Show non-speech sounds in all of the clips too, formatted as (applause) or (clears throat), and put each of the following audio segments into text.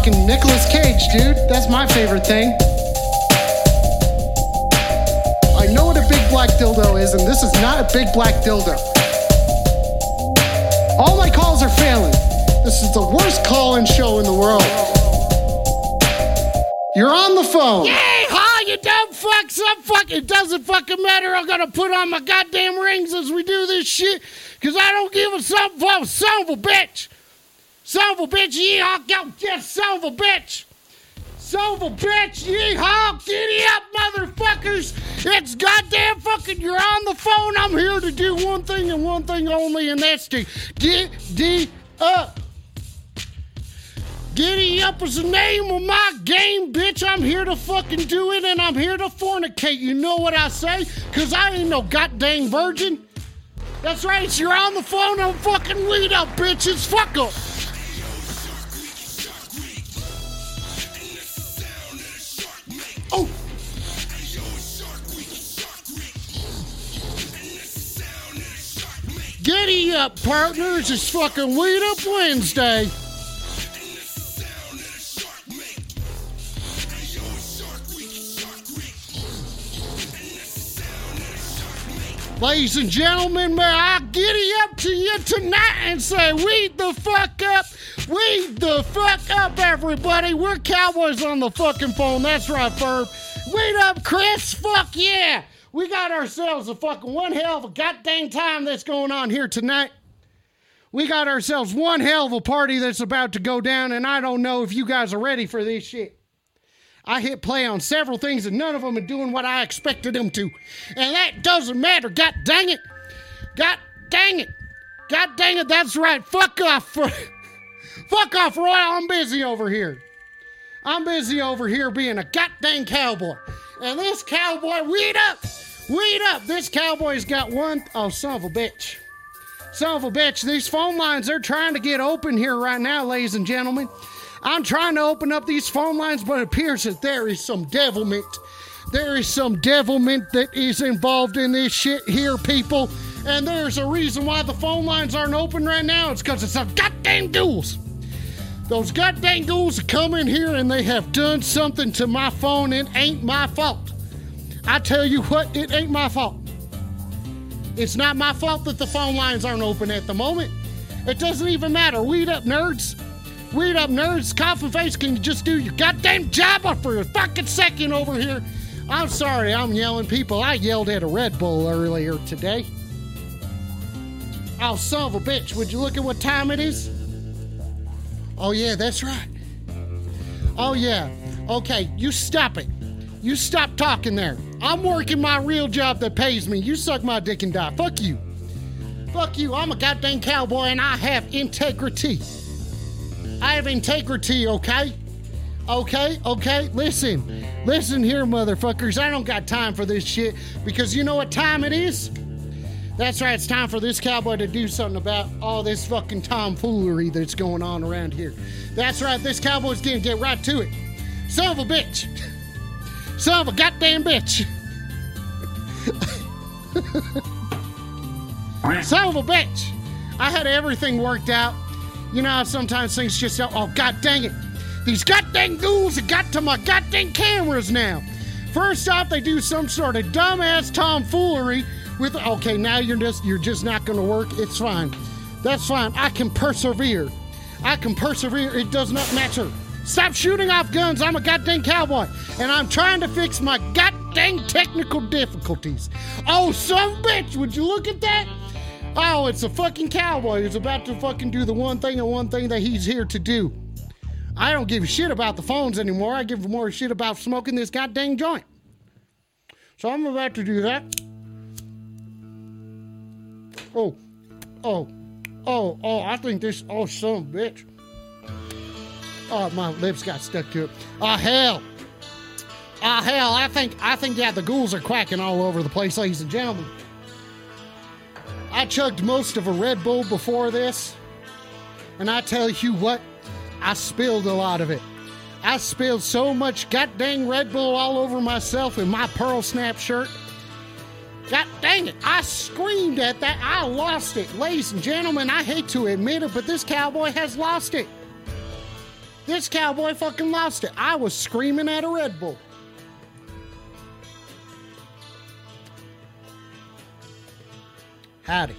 Fucking Nicolas Cage, dude. That's my favorite thing. I know what a big black dildo is, and this is not a big black dildo. All my calls are failing. This is the worst call-in show in the world. You're on the phone. Hey, how you dumb fuck? Some fuck. It doesn't fucking matter. I'm gonna put on my goddamn rings as we do this shit, cause I don't give a a son of a bitch. A bitch, yeehaw, son of a bitch. A bitch, yeehaw, giddy up, motherfuckers. It's goddamn fucking, you're on the phone. I'm here to do one thing and one thing only, and that's to D up. Giddy up is the name of my game, bitch. I'm here to fucking do it and I'm here to fornicate. You know what I say? Cause I ain't no goddamn virgin. That's right, you're on the phone, I'm fucking weed up, bitches. Fuck up. Oh! Giddy up, partners. It's fucking Weed Up Wednesday. Ladies and gentlemen, may I giddy up to you tonight and say, weed the fuck up, weed the fuck up, everybody. We're cowboys on the fucking phone. That's right, Ferb. Weed up, Chris. Fuck yeah. We got ourselves a fucking one hell of a goddamn time that's going on here tonight. We got ourselves one hell of a party that's about to go down, and I don't know if you guys are ready for this shit. I hit play on several things and none of them are doing what I expected them to. And that doesn't matter. God dang it. God dang it. God dang it. That's right. Fuck off. (laughs) Fuck off, Roy. I'm busy over here. I'm busy over here being a goddamn cowboy. And this cowboy, weed up. Weed up. This cowboy's got one oh son of a bitch. Son of a bitch. These phone lines, they're trying to get open here right now, ladies and gentlemen. I'm trying to open up these phone lines, but it appears that there is some devilment. There is some devilment that is involved in this shit here, people. And there's a reason why the phone lines aren't open right now. It's because it's a goddamn ghouls. Those goddamn ghouls have come in here and they have done something to my phone. It ain't my fault. I tell you what, it ain't my fault. It's not my fault that the phone lines aren't open at the moment. It doesn't even matter. Weed up, nerds. Weed up, nerds. Coffin face, can you just do your goddamn job for a fucking second over here? I'm sorry, I'm yelling people. I yelled at a Red Bull earlier today. Oh, son of a bitch, would you look at what time it is? Oh, yeah, that's right. Oh, yeah. Okay, you stop it. You stop talking there. I'm working my real job that pays me. You suck my dick and die. Fuck you. Fuck you. I'm a goddamn cowboy and I have integrity. I have integrity, okay? Okay, okay, listen. Listen here, motherfuckers. I don't got time for this shit because you know what time it is? That's right, it's time for this cowboy to do something about all this fucking tomfoolery that's going on around here. That's right, this cowboy's gonna get right to it. Son of a bitch. Son of a goddamn bitch. (laughs) Son of a bitch. I had everything worked out. You know sometimes things just don't, oh god dang it. These goddamn ghouls have got to my goddamn cameras now. First off, they do some sort of dumbass tomfoolery with okay, now you're just you're just not gonna work. It's fine. That's fine. I can persevere. I can persevere. It does not matter. Stop shooting off guns. I'm a goddamn cowboy. And I'm trying to fix my goddamn technical difficulties. Oh, some bitch, would you look at that? Oh, it's a fucking cowboy who's about to fucking do the one thing and one thing that he's here to do. I don't give a shit about the phones anymore. I give more shit about smoking this goddamn joint. So I'm about to do that. Oh, oh, oh, oh, I think this, oh, of bitch. Oh, my lips got stuck to it. Oh hell. Oh hell, I think I think yeah, the ghouls are quacking all over the place, ladies and gentlemen. I chugged most of a Red Bull before this, and I tell you what, I spilled a lot of it. I spilled so much goddamn Red Bull all over myself in my pearl snap shirt. God dang it, I screamed at that. I lost it. Ladies and gentlemen, I hate to admit it, but this cowboy has lost it. This cowboy fucking lost it. I was screaming at a Red Bull. Howdy.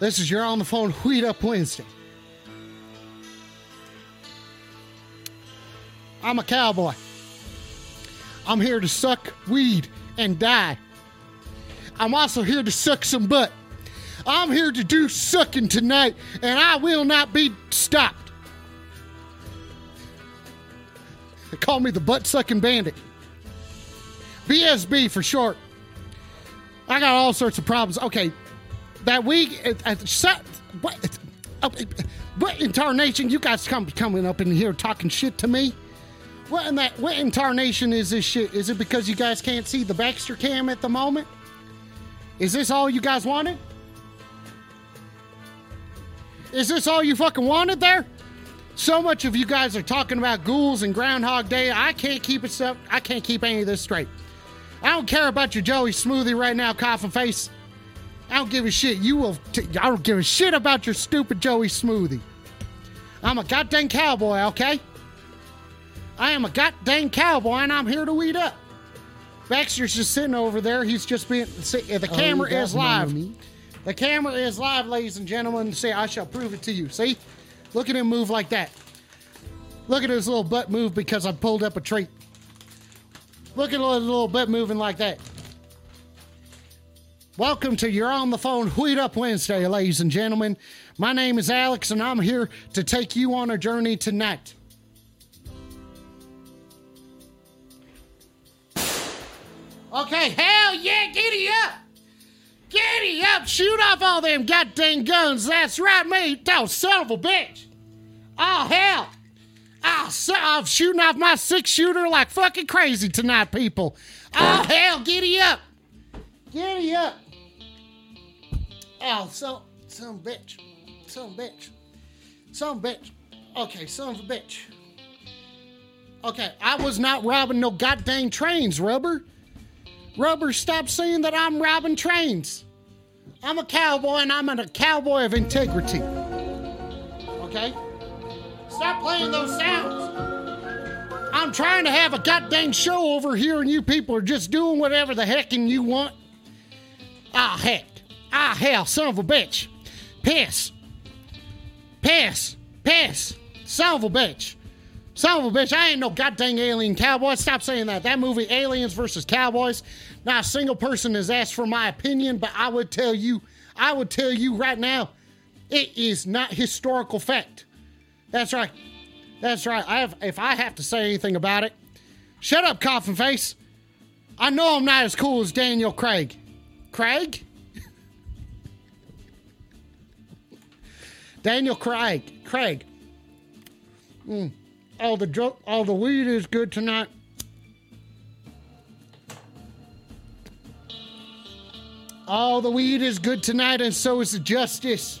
This is your on the phone Weed Up Wednesday. I'm a cowboy. I'm here to suck weed and die. I'm also here to suck some butt. I'm here to do sucking tonight, and I will not be stopped. They call me the butt sucking bandit. BSB for short. I got all sorts of problems. Okay, that week, uh, shut, what, uh, what incarnation? You guys come coming up in here talking shit to me? What in that? What incarnation is this shit? Is it because you guys can't see the Baxter cam at the moment? Is this all you guys wanted? Is this all you fucking wanted there? So much of you guys are talking about ghouls and Groundhog Day. I can't keep it stuff. I can't keep any of this straight. I don't care about your Joey smoothie right now, coffin face. I don't give a shit. You will. T- I don't give a shit about your stupid Joey smoothie. I'm a goddamn cowboy, okay? I am a goddamn cowboy, and I'm here to weed up. Baxter's just sitting over there. He's just being. See, the camera is live. The camera is live, ladies and gentlemen. See, I shall prove it to you. See, look at him move like that. Look at his little butt move because I pulled up a tree. Look at his little bit moving like that. Welcome to You're on the Phone Weed Up Wednesday, ladies and gentlemen. My name is Alex, and I'm here to take you on a journey tonight. Okay, hell yeah, giddy up! Giddy up! Shoot off all them goddamn guns! That's right, me! Oh, son of a bitch! Oh, hell! So, I'm shooting off my six shooter like fucking crazy tonight, people. Oh, hell, giddy up! Giddy up! Oh, so, son of a bitch. A bitch. A bitch. Okay, son of a bitch. Okay, I was not robbing no goddamn trains, Rubber. Rubber, stop saying that I'm robbing trains. I'm a cowboy and I'm a cowboy of integrity. Okay? Stop playing those sounds. I'm trying to have a goddamn show over here and you people are just doing whatever the heckin' you want. Ah, heck. Ah, hell, son of a bitch. Piss. Piss. Piss. Son of a bitch. Son of a bitch, I ain't no goddamn alien cowboy. Stop saying that. That movie, Aliens versus Cowboys, not a single person has asked for my opinion, but I would tell you, I would tell you right now, it is not historical fact. That's right. That's right. I have, if I have to say anything about it, shut up, coffin face. I know I'm not as cool as Daniel Craig. Craig? (laughs) Daniel Craig. Craig. Mm. All the dro- all the weed is good tonight. All the weed is good tonight, and so is the justice.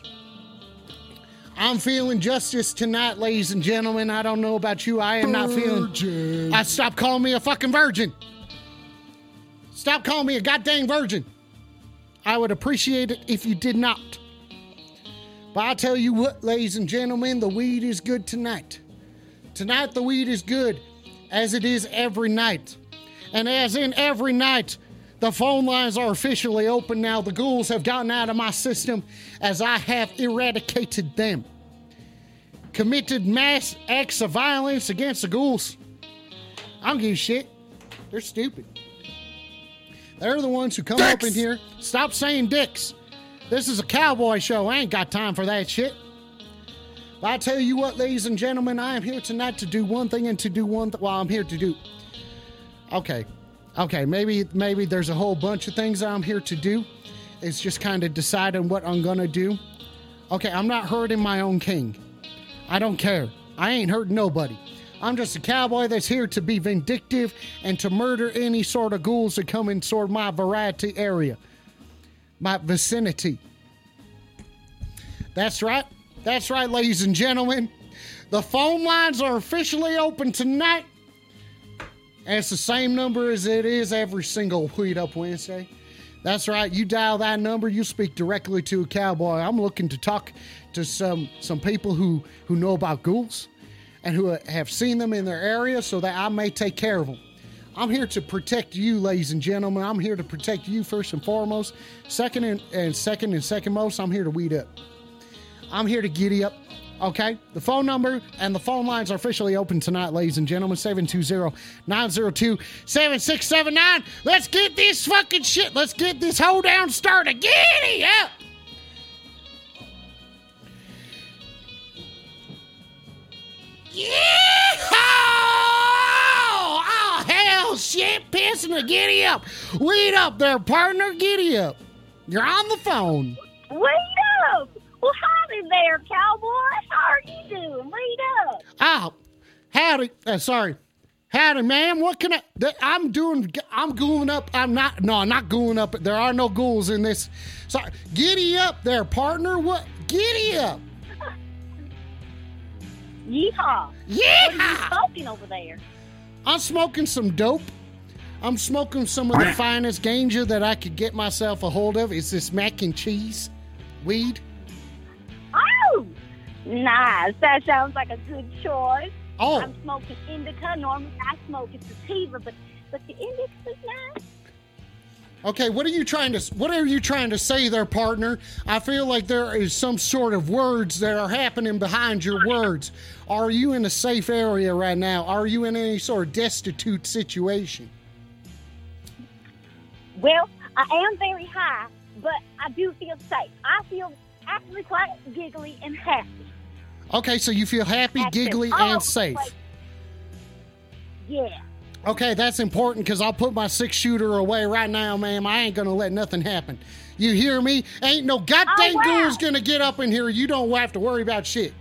I'm feeling justice tonight, ladies and gentlemen. I don't know about you. I am not feeling. I stop calling me a fucking virgin. Stop calling me a goddamn virgin. I would appreciate it if you did not. But I tell you what, ladies and gentlemen, the weed is good tonight. Tonight, the weed is good, as it is every night. And as in every night, the phone lines are officially open now. The ghouls have gotten out of my system as I have eradicated them. Committed mass acts of violence against the ghouls. I don't give a shit. They're stupid. They're the ones who come up in here. Stop saying dicks. This is a cowboy show. I ain't got time for that shit. But I tell you what, ladies and gentlemen, I am here tonight to do one thing and to do one th- well, I'm here to do. Okay. Okay, maybe maybe there's a whole bunch of things I'm here to do. It's just kind of deciding what I'm gonna do. Okay, I'm not hurting my own king. I don't care. I ain't hurting nobody. I'm just a cowboy that's here to be vindictive and to murder any sort of ghouls that come in sort of my variety area, my vicinity. That's right. That's right, ladies and gentlemen. The phone lines are officially open tonight. And it's the same number as it is every single Weed Up Wednesday. That's right. You dial that number, you speak directly to a cowboy. I'm looking to talk to some some people who who know about ghouls and who have seen them in their area so that I may take care of them. I'm here to protect you, ladies and gentlemen. I'm here to protect you first and foremost. Second and, and second and second most, I'm here to weed up. I'm here to giddy up. Okay, the phone number and the phone lines are officially open tonight, ladies and gentlemen. 720-902-7679. Let's get this fucking shit. Let's get this hold down started. Giddy up! Yeah! Oh, hell, shit, pissing the giddy up. Weed up there, partner. Giddy up. You're on the phone. Wait up! Well, howdy there, cowboy. How are you doing? Wait up. Oh, howdy. Uh, sorry. Howdy, ma'am. What can I? th- I'm doing. I'm gooling up. I'm not. No, I'm not gooling up. There are no ghouls in this. Sorry. Giddy up there, partner. What? Giddy up. Yeehaw. What are you Yeah. smoking over there? I'm smoking some dope. I'm smoking some of the (laughs) finest ganja that I could get myself a hold of. It's this mac and cheese weed. Nice. That sounds like a good choice. Oh, I'm smoking indica. Normally I smoke a sativa, but but the indica's nice. Okay, what are you trying to what are you trying to say there, partner? I feel like there is some sort of words that are happening behind your words. Are you in a safe area right now? Are you in any sort of destitute situation? Well, I am very high, but I do feel safe. I feel actually quite giggly and happy. Okay, so you feel happy, giggly, Oh, and safe. wait. Yeah. Okay, that's important because I'll put my six shooter away right now, ma'am. I ain't gonna let nothing happen. You hear me? Ain't no goddamn Oh, wow. ghoul's gonna get up in here. You don't have to worry about shit.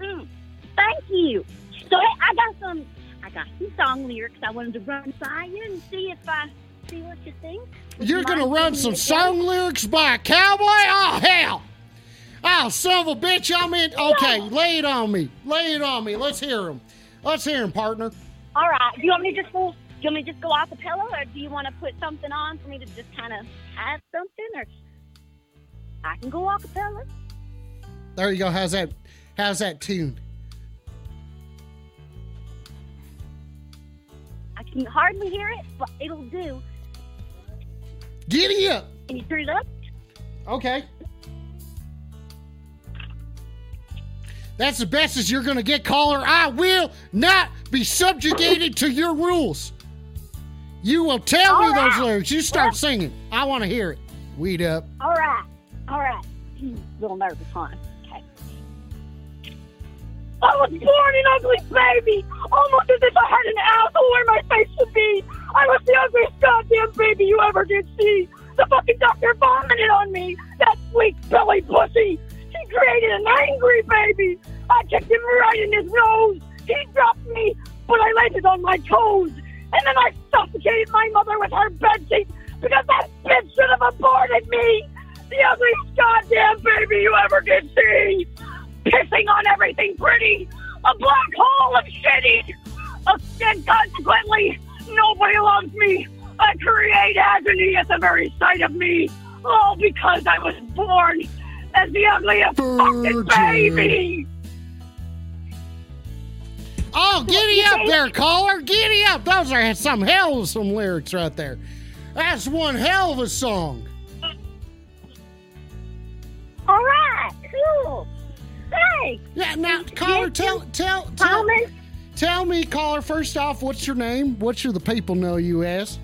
Mm, thank you. So I got some, I got some song lyrics I wanted to run by you and see if I see what you think. You're gonna run some song lyrics by a cowboy? Oh hell! Oh son of a bitch! I'm in. Okay, lay it on me. Lay it on me. Let's hear him. Let's hear him, partner. All right. Do you want me to just go? Do you want me to just go off the pillow, or do you want to put something on for me to just kind of have something, or I can go off the pillow. There you go. How's that? How's that tune? I can hardly hear it, but it'll do. Giddy up. Can you turn it up? Okay. That's the best as you're gonna get, caller. I will not be subjugated to your rules. You will tell me All those lyrics. You start singing. I want to hear it. Weed up. All right. All right. (clears throat) little nervous, huh? Okay. I was born an ugly baby, almost as if I had an asshole where my face should be. I was the ugliest goddamn baby you ever did see. The fucking doctor vomited on me. That weak belly pussy. Created an angry baby. I kicked him right in his nose. He dropped me, but I landed on my toes. And then I suffocated my mother with her bedsheet because that bitch should have aborted me. The ugliest goddamn baby you ever did see. Pissing on everything pretty. A black hole of shitty. And consequently, nobody loves me. I create agony at the very sight of me. All because I was born as the ugliest fucking baby. Oh, giddy up there, caller. Giddy up. Those are some hell of some lyrics right there. That's one hell of a song. All right, cool. Hey, Yeah, now, caller, tell, tell, tell, Thomas. tell me, caller, first off, what's your name? What should the people know you as?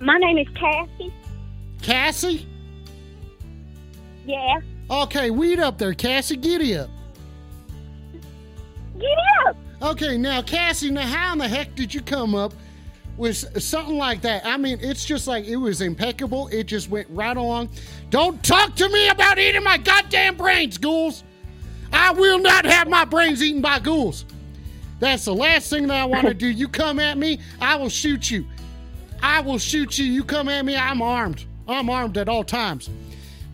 My name is Cassie. Cassie? Yeah. Okay, weed up there, Cassie. Giddy up. Get up. Okay, now, Cassie, now how in the heck did you come up with something like that. I mean, it's just like it was impeccable. It just went right along. Don't talk to me about eating my goddamn brains, ghouls. I will not have my brains eaten by ghouls. That's the last thing that I want to do. You come at me, I will shoot you. I will shoot you. You come at me, I'm armed. I'm armed at all times.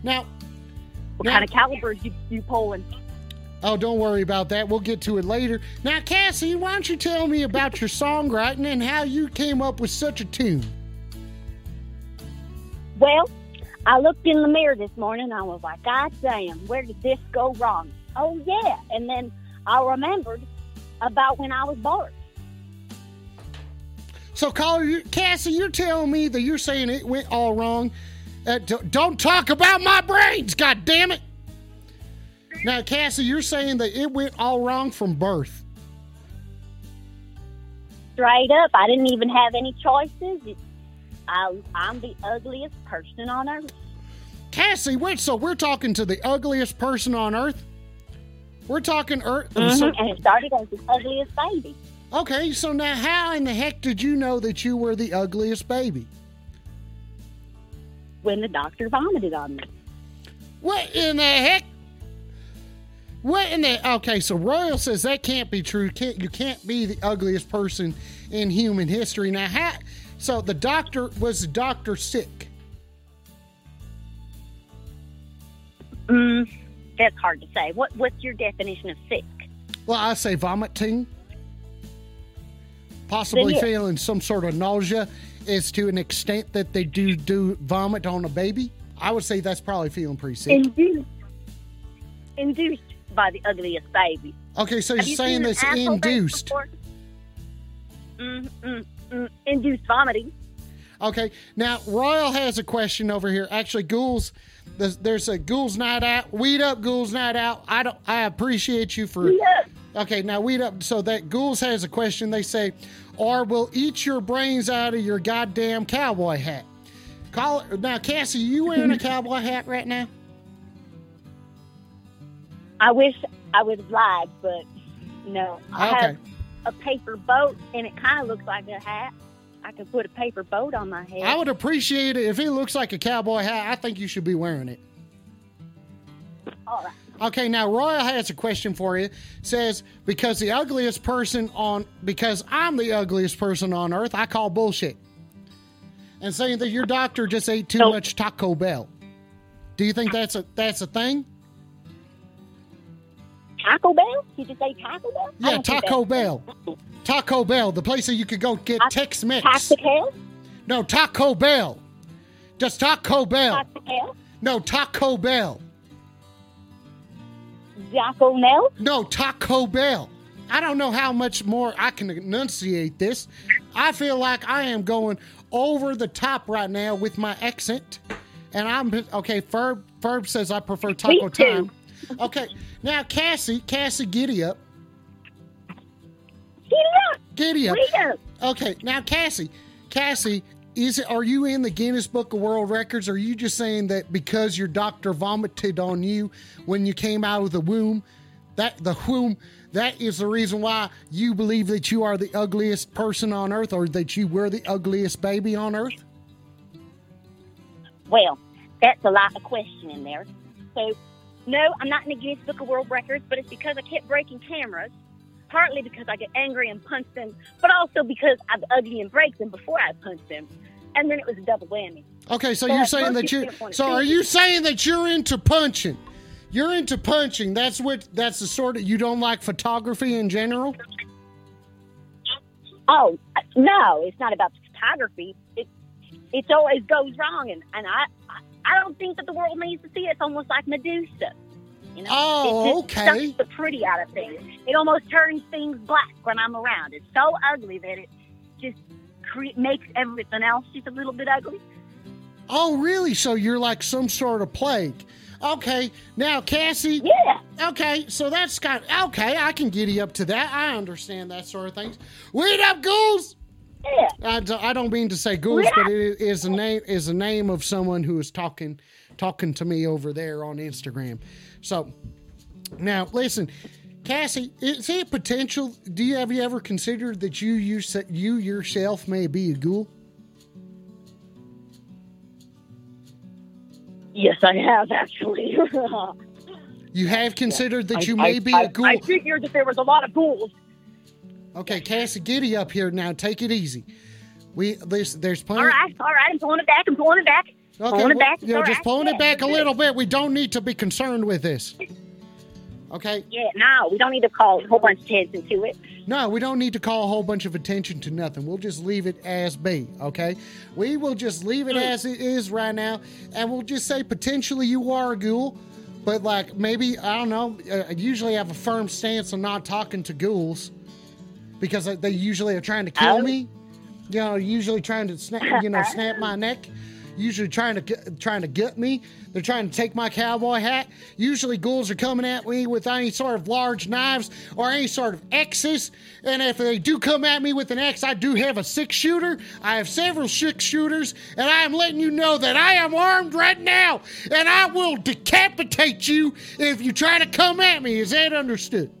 Now, What now- kind of calibers you, you pulling? Oh, don't worry about that. We'll get to it later. Now, Cassie, why don't you tell me about your songwriting and how you came up with such a tune? Well, I looked in the mirror this morning and I was like, God damn, where did this go wrong? Oh, yeah. And then I remembered about when I was born. So, caller, Cassie, you're telling me that you're saying it went all wrong. Uh, don't talk about my brains, God damn it! Now, Cassie, you're saying that it went all wrong from birth. Straight up, I didn't even have any choices. It, I, I'm the ugliest person on earth. Cassie, wait, so we're talking to the ugliest person on earth? We're talking Earth. so- Mhm, And it started as the ugliest baby. okay, so now how in the heck did you know that you were the ugliest baby? When the doctor vomited on me. What in the heck? What in the? Okay, so Royal says that can't be true. Can't you can't be the ugliest person in human history. Now, how? So the doctor was the doctor sick? Mm, that's hard to say. What What's your definition of sick? Well, I say vomiting, possibly feeling some sort of nausea, is to an extent that they do do vomit on a baby. I would say that's probably feeling pretty sick. Induced. Induced by the ugliest baby. Okay, so Have you're you saying seen an that's asshole baby induced. Mm, mm, mm, induced vomiting. Okay, now Royal has a question over here. Actually, Ghouls, there's, there's a Ghouls Night Out. Weed up, Ghouls Night Out. I don't. I appreciate you for. Okay, now weed up. So that Ghouls has a question. They say, "Or we'll eat your brains out of your goddamn cowboy hat." Call it, now, Cassie. You wearing a (laughs) cowboy hat right now? I wish I would have lied, but no. I Okay. have a paper boat, and it kind of looks like a hat. I could put a paper boat on my head. I would appreciate it if it looks like a cowboy hat. I think you should be wearing it. All right. Okay, now Royal has a question for you. Says because the ugliest person on because I'm the ugliest person on earth, I call bullshit. And saying that your doctor just ate too Nope. much Taco Bell. Do you think that's a that's a thing? Taco Bell? You just say Taco Bell? Yeah, Taco Bell. Taco Bell, the place that you could go get Tex Mex. Taco No, Taco Bell. Just Taco Bell. Taco Bell? No, Taco Bell. Taco Bell? No, Taco Bell. I don't know how much more I can enunciate this. I feel like I am going over the top right now with my accent. And I'm okay. Ferb Ferb says I prefer taco time. Okay, now Cassie, Cassie, giddy up, Get it up! giddy up. Get up! Okay, now Cassie, Cassie, is it? Are you in the Guinness Book of World Records? Or are you just saying that because your doctor vomited on you when you came out of the womb, that the womb, that is the reason why you believe that you are the ugliest person on earth, or that you were the ugliest baby on earth? Well, that's a lot of question in there. So, no, I'm not in the Guinness Book of World Records, but it's because I kept breaking cameras. Partly because I get angry and punch them, but also because I'm ugly and break them before I punch them. And then it was a double whammy. Okay, so Well, you're saying that you you. So are you saying that you're into punching? You're into punching. That's what. That's the sort of. You don't like photography in general. Oh no, it's not about the photography. It it always goes wrong, and and I I- I don't think that the world needs to see it. It's almost like Medusa. You know, Oh, it just okay. sucks the pretty out of things. It almost turns things black when I'm around. It's so ugly that it just cre- makes everything else just a little bit ugly. Oh, really? So you're like some sort of plague. Okay, now Cassie. Yeah. Okay, so that's got. Okay, I can giddy up to that. I understand that sort of things. Weed up, ghouls. Yeah. I don't mean to say ghouls, but it is a name is a name of someone who is talking talking to me over there on Instagram. So now listen, Cassie, is it potential? Do you have you ever considered that you you, you yourself may be a ghoul? Yes, I have actually. (laughs) You have considered that you I- may I- be I- a ghoul. I figured that there was a lot of ghouls. okay, Cassie, giddy up here now. Take it easy. We there's there's plenty. All right, all right. I'm pulling it back. I'm pulling it back. Okay, pulling it well, back. All just pulling it back a little bit. We don't need to be concerned with this. Okay? Yeah, no, we don't need to call a whole bunch of attention to it. No, we don't need to call a whole bunch of attention to nothing. We'll just leave it as be, okay? We will just leave it as it is right now, and we'll just say potentially you are a ghoul, but like maybe, I don't know, uh, I usually have a firm stance on not talking to ghouls because they- they usually are trying to kill Oh. me. You know, usually trying to snap, you know, (laughs) snap my neck. Usually trying to get, trying to gut me. They're trying to take my cowboy hat. Usually ghouls are coming at me with any sort of large knives or any sort of X's. And if they do come at me with an X, I do have a six shooter. I have several six shooters, and I am letting you know that I am armed right now, and I will decapitate you if you try to come at me. Is that understood?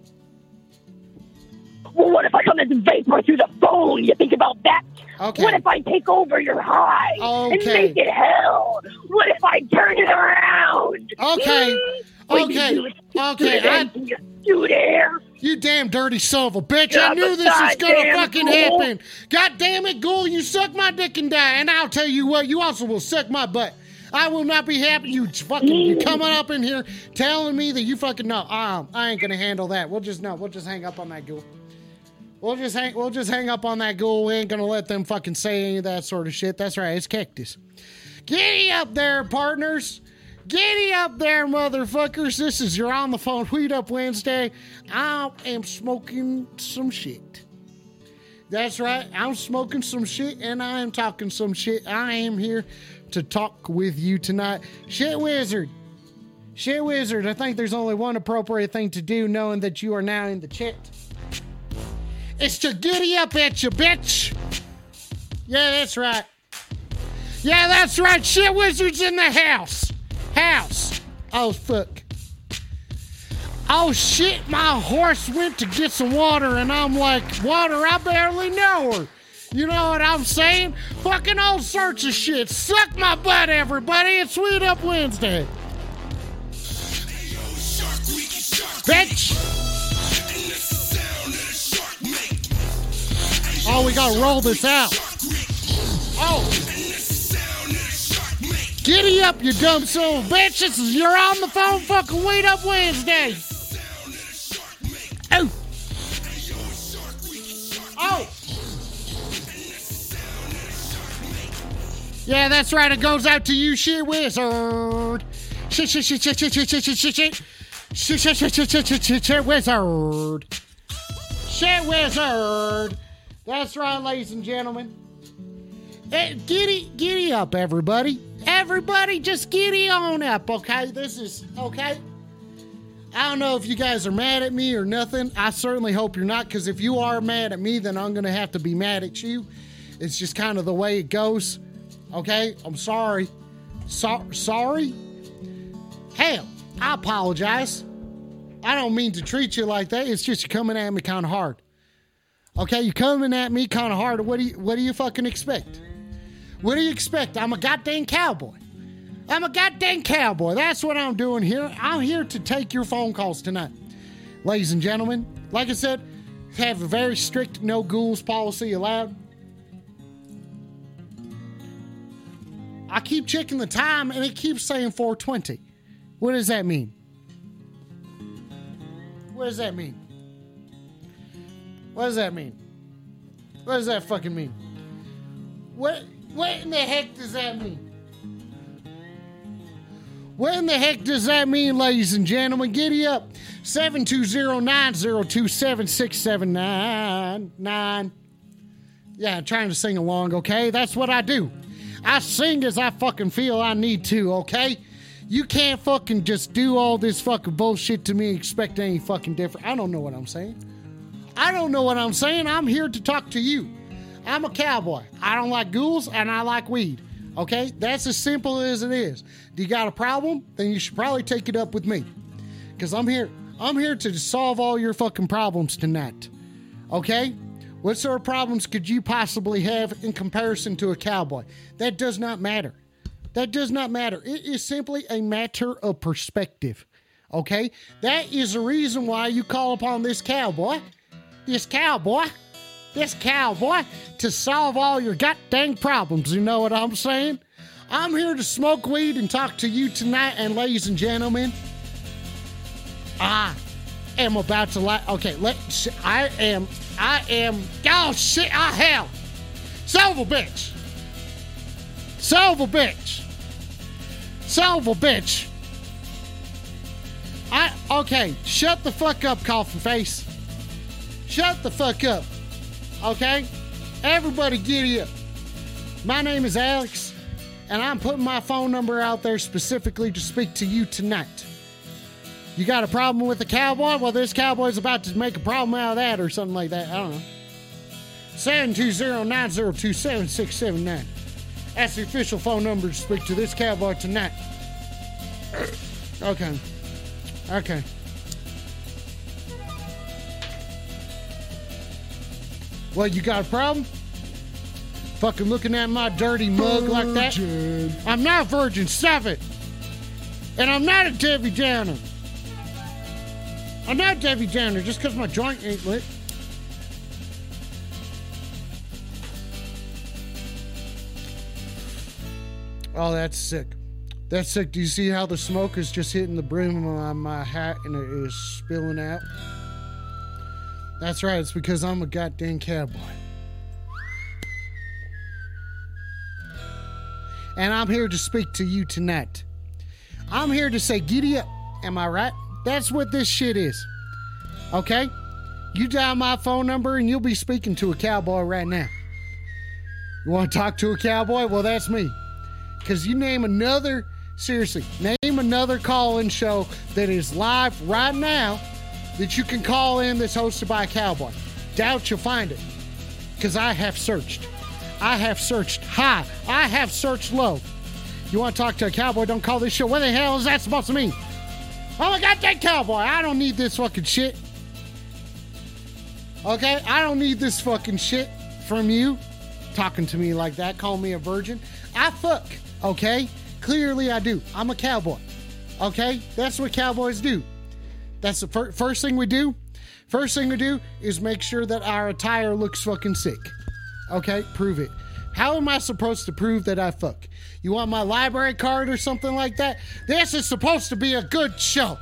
Well, what if I come as a vapor through the phone? You think about that? Okay. What if I take over your high and Okay. make it hell? What if I turn it around? Okay. Hmm? Okay. do? Okay, Do I- it, you there. You damn dirty son of a bitch. I knew this was gonna fucking ghoul. happen. God damn it, ghoul, you suck my dick and die. And I'll tell you what, you also will suck my butt. I will not be happy you fucking you coming up in here telling me that you fucking no. Um, I ain't gonna handle that. We'll just no, we'll just hang up on that ghoul. We'll just hang we'll just hang up on that ghoul. We ain't gonna let them fucking say any of that sort of shit. That's right, it's cactus. Giddy up there, partners. Giddy up there, motherfuckers. This is your on the phone Weed Up Wednesday. I am smoking some shit. That's right. I'm smoking some shit and I am talking some shit. I am here to talk with you tonight. Shit Wizard. Shit Wizard, I think there's only one appropriate thing to do knowing that you are now in the chat. It's to giddy up at you, bitch. Yeah, that's right. Yeah, that's right. Shit Wizard's in the house. House. Oh, fuck. Oh, shit. My horse went to get some water, and I'm like, water? I barely know her. You know what I'm saying? Fucking all sorts of shit. Suck my butt, everybody. It's Sweet Up Wednesday. Bitch. Oh, we gotta roll this out. Oh. Giddy up, you dumb a bitch. This is you're on the phone fucking Wait Up Wednesday. Oh. Oh. Yeah, that's right. It goes out to you, shit wizard. Shit, shit, shit, shit, shit, shit, shit, shit, shit. Shit, shit, shit, shit, shit, shit, shit, shit, wizard. Shit wizard. That's right, ladies and gentlemen. Hey, giddy, giddy up, everybody. Everybody, just giddy on up, okay? This is okay. I don't know if you guys are mad at me or nothing. I certainly hope you're not, because if you are mad at me, then I'm gonna have to be mad at you. It's just kind of the way it goes. Okay, I'm sorry. So- sorry. Hell, I apologize. I don't mean to treat you like that. It's just you're coming at me kind of hard. Okay, you're coming at me kind of hard. What do you What do you fucking expect? What do you expect? I'm a goddamn cowboy. I'm a goddamn cowboy. That's what I'm doing here. I'm here to take your phone calls tonight, ladies and gentlemen. Like I said, have a very strict no ghouls policy allowed. I keep checking the time and it keeps saying 420. What does that mean? What does that mean? What does that mean? What does that fucking mean? What what in the heck does that mean? What in the heck does that mean, ladies and gentlemen? Giddy up. 720-902-7679. Yeah, I'm trying to sing along, okay? That's what I do. I sing as I fucking feel I need to, okay? You can't fucking just do all this fucking bullshit to me expect any fucking different. I don't know what I'm saying. I don't know what I'm saying. I'm here to talk to you. I'm a cowboy. I don't like ghouls and I like weed. Okay? That's as simple as it is. Do you got a problem? Then you should probably take it up with me. Because I'm here. I'm here to solve all your fucking problems tonight. Okay? What sort of problems could you possibly have in comparison to a cowboy? That does not matter. That does not matter. It is simply a matter of perspective. Okay? That is the reason why you call upon this cowboy, this cowboy, this cowboy to solve all your goddamn problems. You know what I'm saying? I'm here to smoke weed and talk to you tonight, and ladies and gentlemen, I am about to like. Okay, let I am. I am. Oh shit! I hell. A bitch. A bitch. A bitch. I okay. Shut the fuck up, coffin face. Shut the fuck up. Okay? Everybody giddy up. My name is Alex, and I'm putting my phone number out there specifically to speak to you tonight. You got a problem with a cowboy? Well, this cowboy's about to make a problem out of that or something like that. I don't know. 720-902-7679. That's the official phone number to speak to this cowboy tonight. Okay. Okay. Well, you got a problem? Fucking looking at my dirty mug like that? I'm not a virgin, stop it! And I'm not a Debbie Downer. I'm not Debbie Downer just because my joint ain't lit. Oh, that's sick. That's sick. Do you see how the smoke is just hitting the brim of my, my hat and it is spilling out? That's right. It's because I'm a goddamn cowboy. And I'm here to speak to you tonight. I'm here to say, giddy up. Am I right? That's what this shit is. Okay? You dial my phone number and you'll be speaking to a cowboy right now. You want to talk to a cowboy? Well, that's me. Because you name another, seriously, name another call in show that is live right now that you can call in that's hosted by a cowboy. Doubt you'll find it. Because I have searched. I have searched high. I have searched low. You want to talk to a cowboy? Don't call this show. What the hell is that supposed to mean? Oh my god, that cowboy! I don't need this fucking shit. Okay? I don't need this fucking shit from you talking to me like that, call me a virgin. I fuck, okay? Clearly I do. I'm a cowboy. Okay? That's what cowboys do. That's the fir- first thing we do. First thing we do is make sure that our attire looks fucking sick. Okay? Prove it. How am I supposed to prove that I fuck? You want my library card or something like that? This is supposed to be a good show.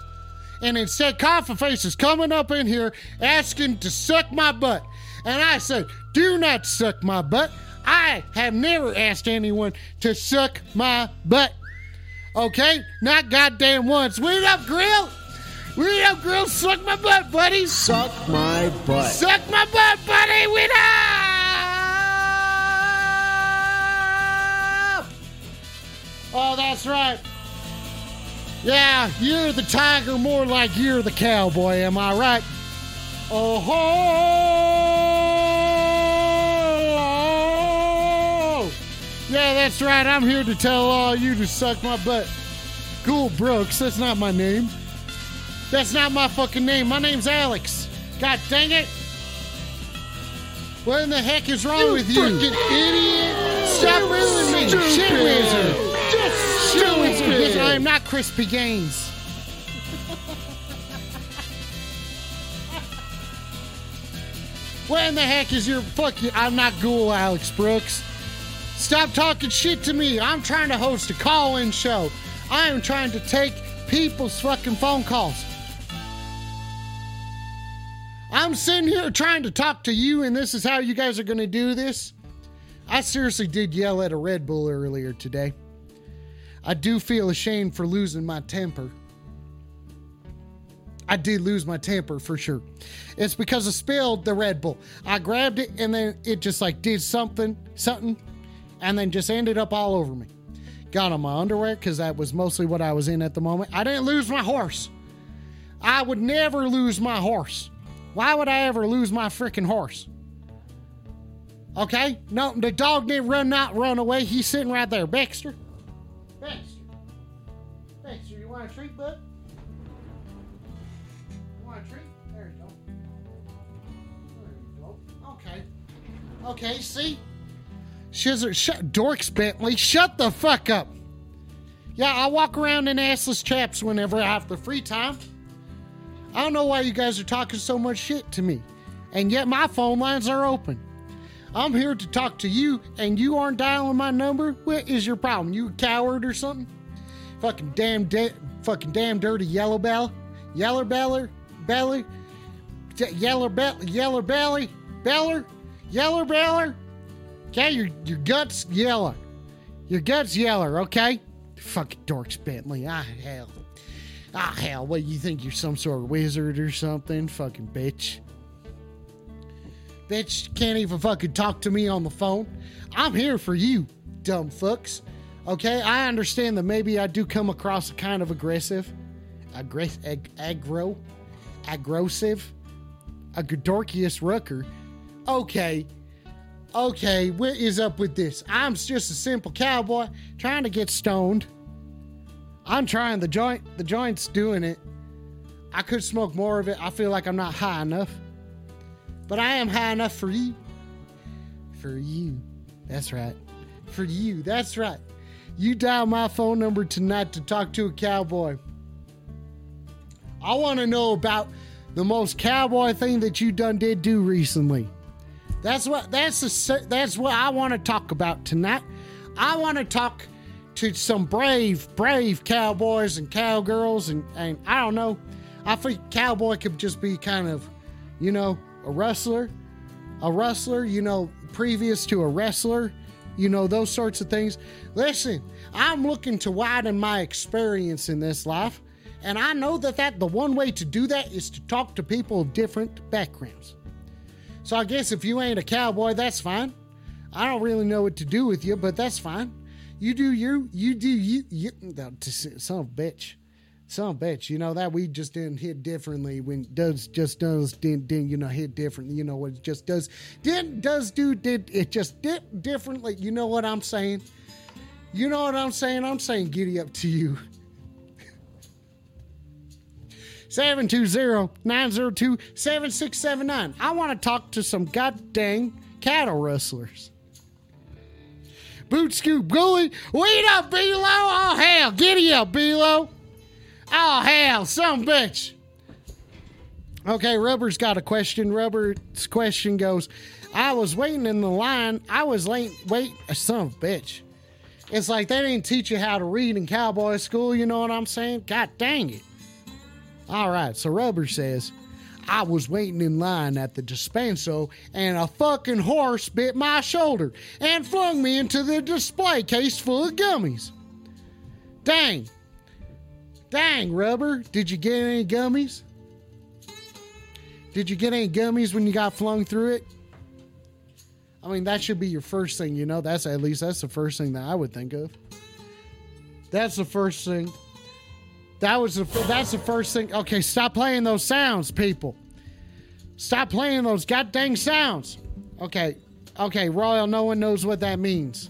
And instead, Coffee Face is coming up in here asking to suck my butt. And I said, do not suck my butt. I have never asked anyone to suck my butt. Okay? Not goddamn once. Weed up, Grill! Up, Grill! Suck my butt, buddy! Suck my butt. Suck my butt, buddy! Up! Oh, that's right. Yeah, you're the tiger more like you're the cowboy, am I right? Oh, ho! yeah, that's right. I'm here to tell all you to suck my butt. Cool Brooks, that's not my name. That's not my fucking name. My name's Alex. God dang it. What in the heck is wrong with you? You fucking idiot! Stop ruining me. Shit wizard. Just Shit wizard. stupid. I am not Crispy Gaines. What in the heck is your fucking. I'm not Ghoul Alex Brooks. Stop talking shit to me. I'm trying to host a call-in show. I am trying to take people's fucking phone calls. I'm sitting here trying to talk to you, and this is how you guys are going to do this. I seriously did yell at a Red Bull earlier today. I do feel ashamed for losing my temper. I did lose my temper for sure. It's because I spilled the Red Bull. I grabbed it and then it just like did something, something, and then just ended up all over me. Got on my underwear because that was mostly what I was in at the moment. I didn't lose my horse. I would never lose my horse. Why would I ever lose my freaking horse? Okay? No, the dog didn't run not run away. He's sitting right there. Baxter. Baxter. Baxter, you want a treat, bud? country. There you go. There you go. Okay. Okay, see? Shizzer, shut, Dorks Bentley, shut the fuck up. Yeah, I walk around in assless chaps whenever I have the free time. I don't know why you guys are talking so much shit to me, and yet my phone lines are open. I'm here to talk to you, and you aren't dialing my number. What is your problem? You a coward or something? Fucking damn, de- fucking damn dirty yellow bell, yeller beller, belly, ye- yeller belly, yeller belly, beller, yeller beller. Okay, your your guts yeller, your guts yeller. Okay, fucking dorks Bentley. Ah hell, ah hell. What you think you're some sort of wizard or something? Fucking bitch. Bitch can't even fucking talk to me on the phone. I'm here for you, dumb fucks. Okay, I understand that maybe I do come across a kind of aggressive, aggress, ag- aggro, aggressive, a Godorkius Rucker. Okay, okay, what is up with this? I'm just a simple cowboy trying to get stoned. I'm trying the joint. The joint's doing it. I could smoke more of it. I feel like I'm not high enough. But I am high enough for you. For you. That's right. For you. That's right. You dial my phone number tonight to talk to a cowboy. I want to know about the most cowboy thing that you done did do recently. That's what that's the that's what I want to talk about tonight. I want to talk to some brave, brave cowboys and cowgirls and and I don't know. I think cowboy could just be kind of, you know, a wrestler, a wrestler, you know, previous to a wrestler, you know, those sorts of things. Listen, I'm looking to widen my experience in this life, and I know that that the one way to do that is to talk to people of different backgrounds. So I guess if you ain't a cowboy, that's fine. I don't really know what to do with you, but that's fine. You do you, you do you, you son of a bitch some bitch, you know that we just didn't hit differently when does just does didn't, didn't you know hit differently. You know what it just does didn't does do did it just did differently. You know what I'm saying? You know what I'm saying? I'm saying giddy up to you. (laughs) 720-902-7679. I want to talk to some goddamn cattle rustlers. Boot scoop gully. Wait up, Below. Oh hell, giddy up, Below. Oh, hell, some bitch. Okay, Rubber's got a question. Rubber's question goes I was waiting in the line. I was late. Wait, of bitch. It's like they didn't teach you how to read in cowboy school. You know what I'm saying? God dang it. All right, so Rubber says, I was waiting in line at the dispenso and a fucking horse bit my shoulder and flung me into the display case full of gummies. Dang, Dang, Rubber, did you get any gummies? Did you get any gummies when you got flung through it? I mean, that should be your first thing, you know. That's at least that's the first thing that I would think of. That's the first thing. That was the that's the first thing. Okay, stop playing those sounds, people. Stop playing those goddamn sounds. Okay, okay, Royal. No one knows what that means.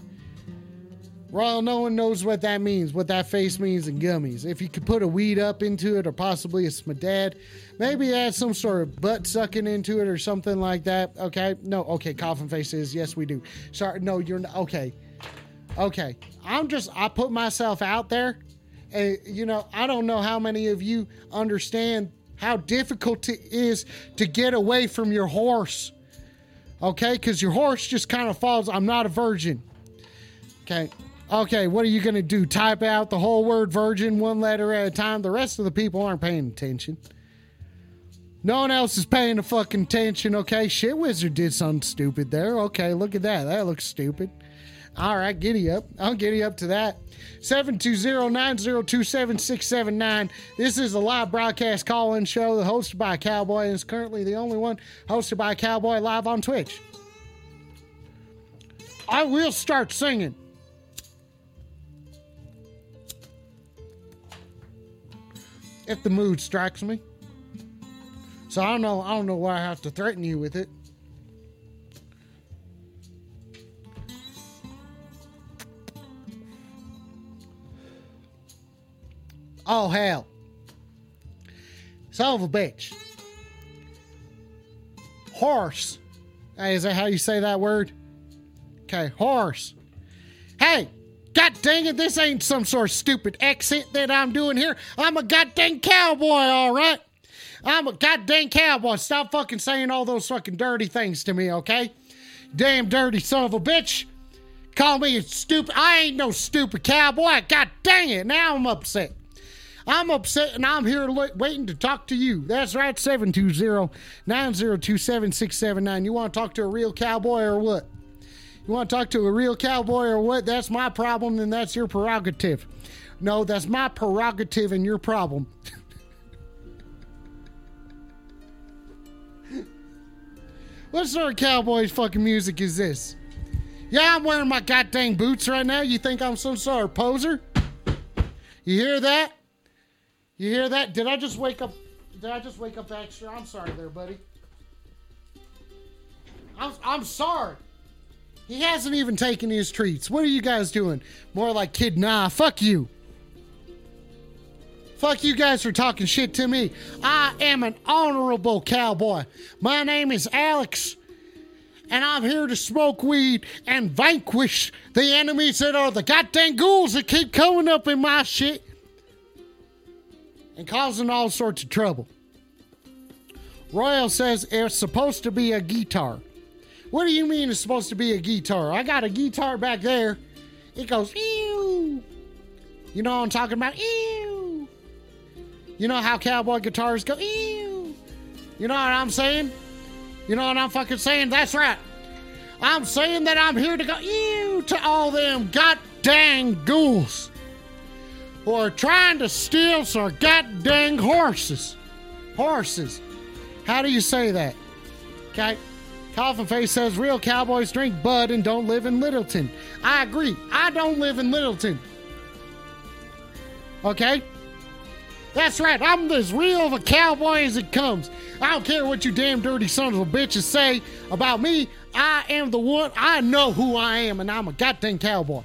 Royal, no one knows what that means, what that face means in gummies. If you could put a weed up into it, or possibly a smadad, maybe add some sort of butt sucking into it or something like that. Okay, no, okay, coffin faces. Yes, we do. Sorry, no, you're not. Okay, okay. I'm just, I put myself out there. And, you know, I don't know how many of you understand how difficult it is to get away from your horse. Okay, because your horse just kind of falls. I'm not a virgin. Okay, Okay, what are you going to do? Type out the whole word virgin one letter at a time? The rest of the people aren't paying attention. No one else is paying the fucking attention, okay? Shit Wizard did something stupid there. Okay, look at that. That looks stupid. All right, giddy up. I'll giddy up to that. 720-902-7679. This is a live broadcast call-in show hosted by cowboy and is currently the only one hosted by cowboy live on Twitch. I will start singing. if the mood strikes me. So I don't know. I don't know why I have to threaten you with it. Oh hell! Son of a bitch! horse. Hey, is that how you say that word? Okay, horse. Hey, god dang it, this ain't some sort of stupid accent that I'm doing here. I'm a goddamn cowboy, all right? I'm a goddamn cowboy. Stop fucking saying all those fucking dirty things to me, okay? Damn dirty son of a bitch. Call me a stupid. I ain't no stupid cowboy. God dang it. Now I'm upset. I'm upset and I'm here waiting to talk to you. That's right, 720 902 7679. You want to talk to a real cowboy or what? You want to talk to a real cowboy or what? That's my problem and that's your prerogative. No, that's my prerogative and your problem. (laughs) what sort of cowboys fucking music is this? Yeah, I'm wearing my goddamn boots right now. You think I'm some sort of poser? You hear that? You hear that? Did I just wake up? Did I just wake up extra? I'm sorry there, buddy. I'm, I'm sorry. He hasn't even taken his treats. What are you guys doing? More like kid, nah, fuck you. Fuck you guys for talking shit to me. I am an honorable cowboy. My name is Alex, and I'm here to smoke weed and vanquish the enemies that are the goddamn ghouls that keep coming up in my shit and causing all sorts of trouble. Royal says it's supposed to be a guitar. What do you mean it's supposed to be a guitar? I got a guitar back there. It goes ew. You know what I'm talking about? Ew. You know how cowboy guitars go ew. You know what I'm saying? You know what I'm fucking saying? That's right. I'm saying that I'm here to go ew to all them god dang ghouls who are trying to steal some goddamn horses. Horses. How do you say that? Okay. Coffin Face says real cowboys drink Bud and don't live in Littleton. I agree. I don't live in Littleton. Okay? That's right. I'm as real of a cowboy as it comes. I don't care what you damn dirty sons of bitches say about me. I am the one. I know who I am, and I'm a goddamn cowboy.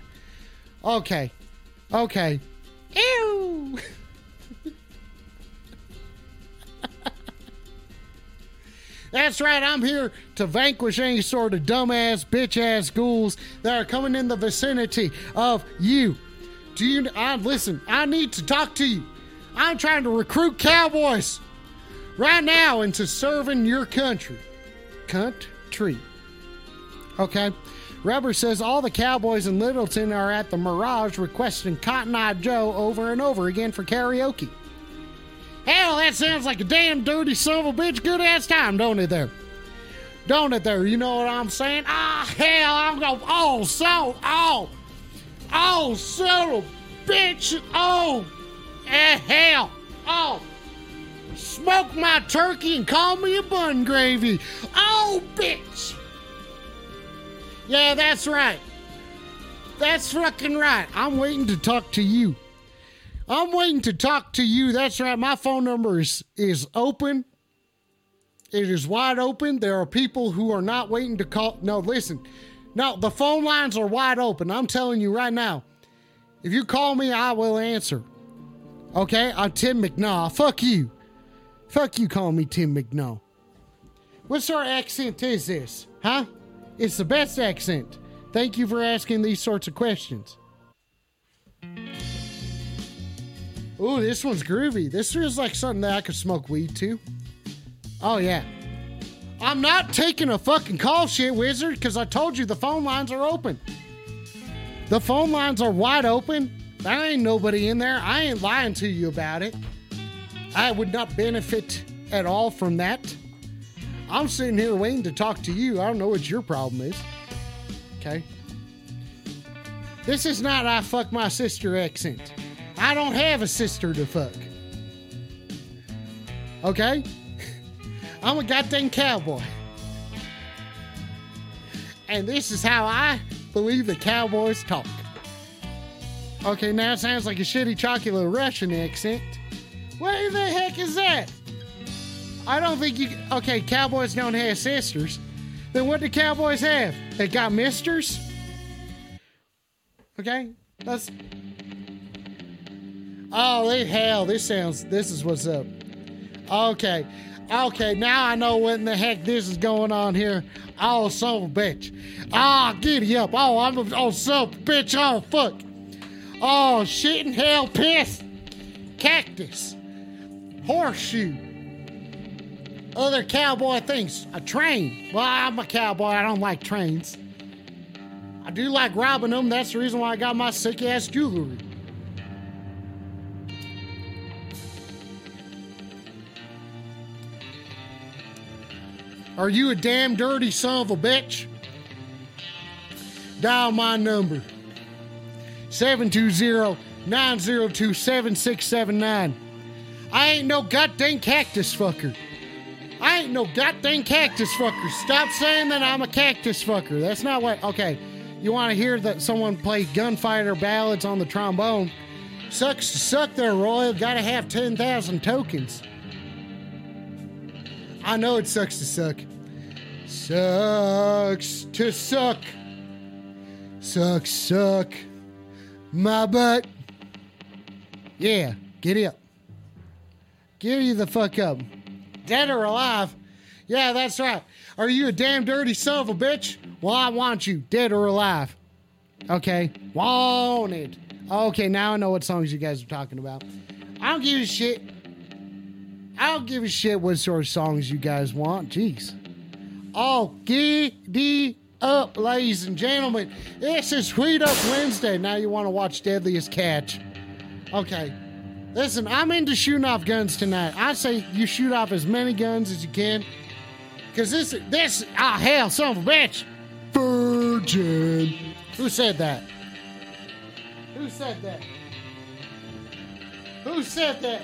Okay. Okay. Ew. That's right, I'm here to vanquish any sort of dumbass, bitch ass ghouls that are coming in the vicinity of you. Do you, I, listen, I need to talk to you. I'm trying to recruit cowboys right now into serving your country. Country. Okay. Rubber says all the cowboys in Littleton are at the Mirage requesting Cotton Eye Joe over and over again for karaoke. Hell, that sounds like a damn dirty son of a bitch good ass time, don't it there? Don't it there? You know what I'm saying? Ah, hell, I'm going, oh, so, oh, oh, son bitch, oh, eh, hell, oh, smoke my turkey and call me a bun gravy. Oh, bitch. Yeah, that's right. That's fucking right. I'm waiting to talk to you. I'm waiting to talk to you. That's right. My phone number is, is open. It is wide open. There are people who are not waiting to call. No, listen. No, the phone lines are wide open. I'm telling you right now. If you call me, I will answer. Okay? I'm Tim McNaw. Fuck you. Fuck you calling me Tim McNaw. What sort of accent is this? Huh? It's the best accent. Thank you for asking these sorts of questions. Ooh, this one's groovy. This feels like something that I could smoke weed to. Oh, yeah. I'm not taking a fucking call, shit wizard, because I told you the phone lines are open. The phone lines are wide open. There ain't nobody in there. I ain't lying to you about it. I would not benefit at all from that. I'm sitting here waiting to talk to you. I don't know what your problem is. Okay. This is not I fuck my sister accent. I don't have a sister to fuck. Okay? (laughs) I'm a goddamn cowboy. And this is how I believe the cowboys talk. Okay, now it sounds like a shitty chocolate Russian accent. What the heck is that? I don't think you. Okay, cowboys don't have sisters. Then what do cowboys have? They got misters? Okay, let's. Oh, they hell, this sounds. This is what's up. Okay, Okay, now I know what in the heck this is going on here. Oh, son of a bitch. Ah, giddy up. Oh, I'm a oh, son of a bitch. Oh, fuck. Oh, shit in hell, piss. Cactus. Horseshoe. Other cowboy things. A train. Well, I'm a cowboy. I don't like trains. I do like robbing them. That's the reason why I got my sick ass jewelry. Are you a damn dirty son of a bitch? Dial my number 720 902 7679. I ain't no goddamn cactus fucker. I ain't no goddamn cactus fucker. Stop saying that I'm a cactus fucker. That's not what. Okay, you want to hear that someone play gunfighter ballads on the trombone? Sucks to suck there, Roy. Gotta have 10,000 tokens. I know it sucks to suck. Sucks to suck. Suck, suck. My butt. Yeah, get up. Get you the fuck up. Dead or alive? Yeah, that's right. Are you a damn dirty son of a bitch? Well, I want you, dead or alive. Okay, wanted. Okay, now I know what songs you guys are talking about. I don't give a shit. I don't give a shit what sort of songs you guys want. Jeez. Oh, giddy up, ladies and gentlemen. This is Weed Up Wednesday. Now you want to watch Deadliest Catch. Okay. Listen, I'm into shooting off guns tonight. I say you shoot off as many guns as you can. Cause this this ah hell, son of a bitch. Virgin. Who said that? Who said that? Who said that?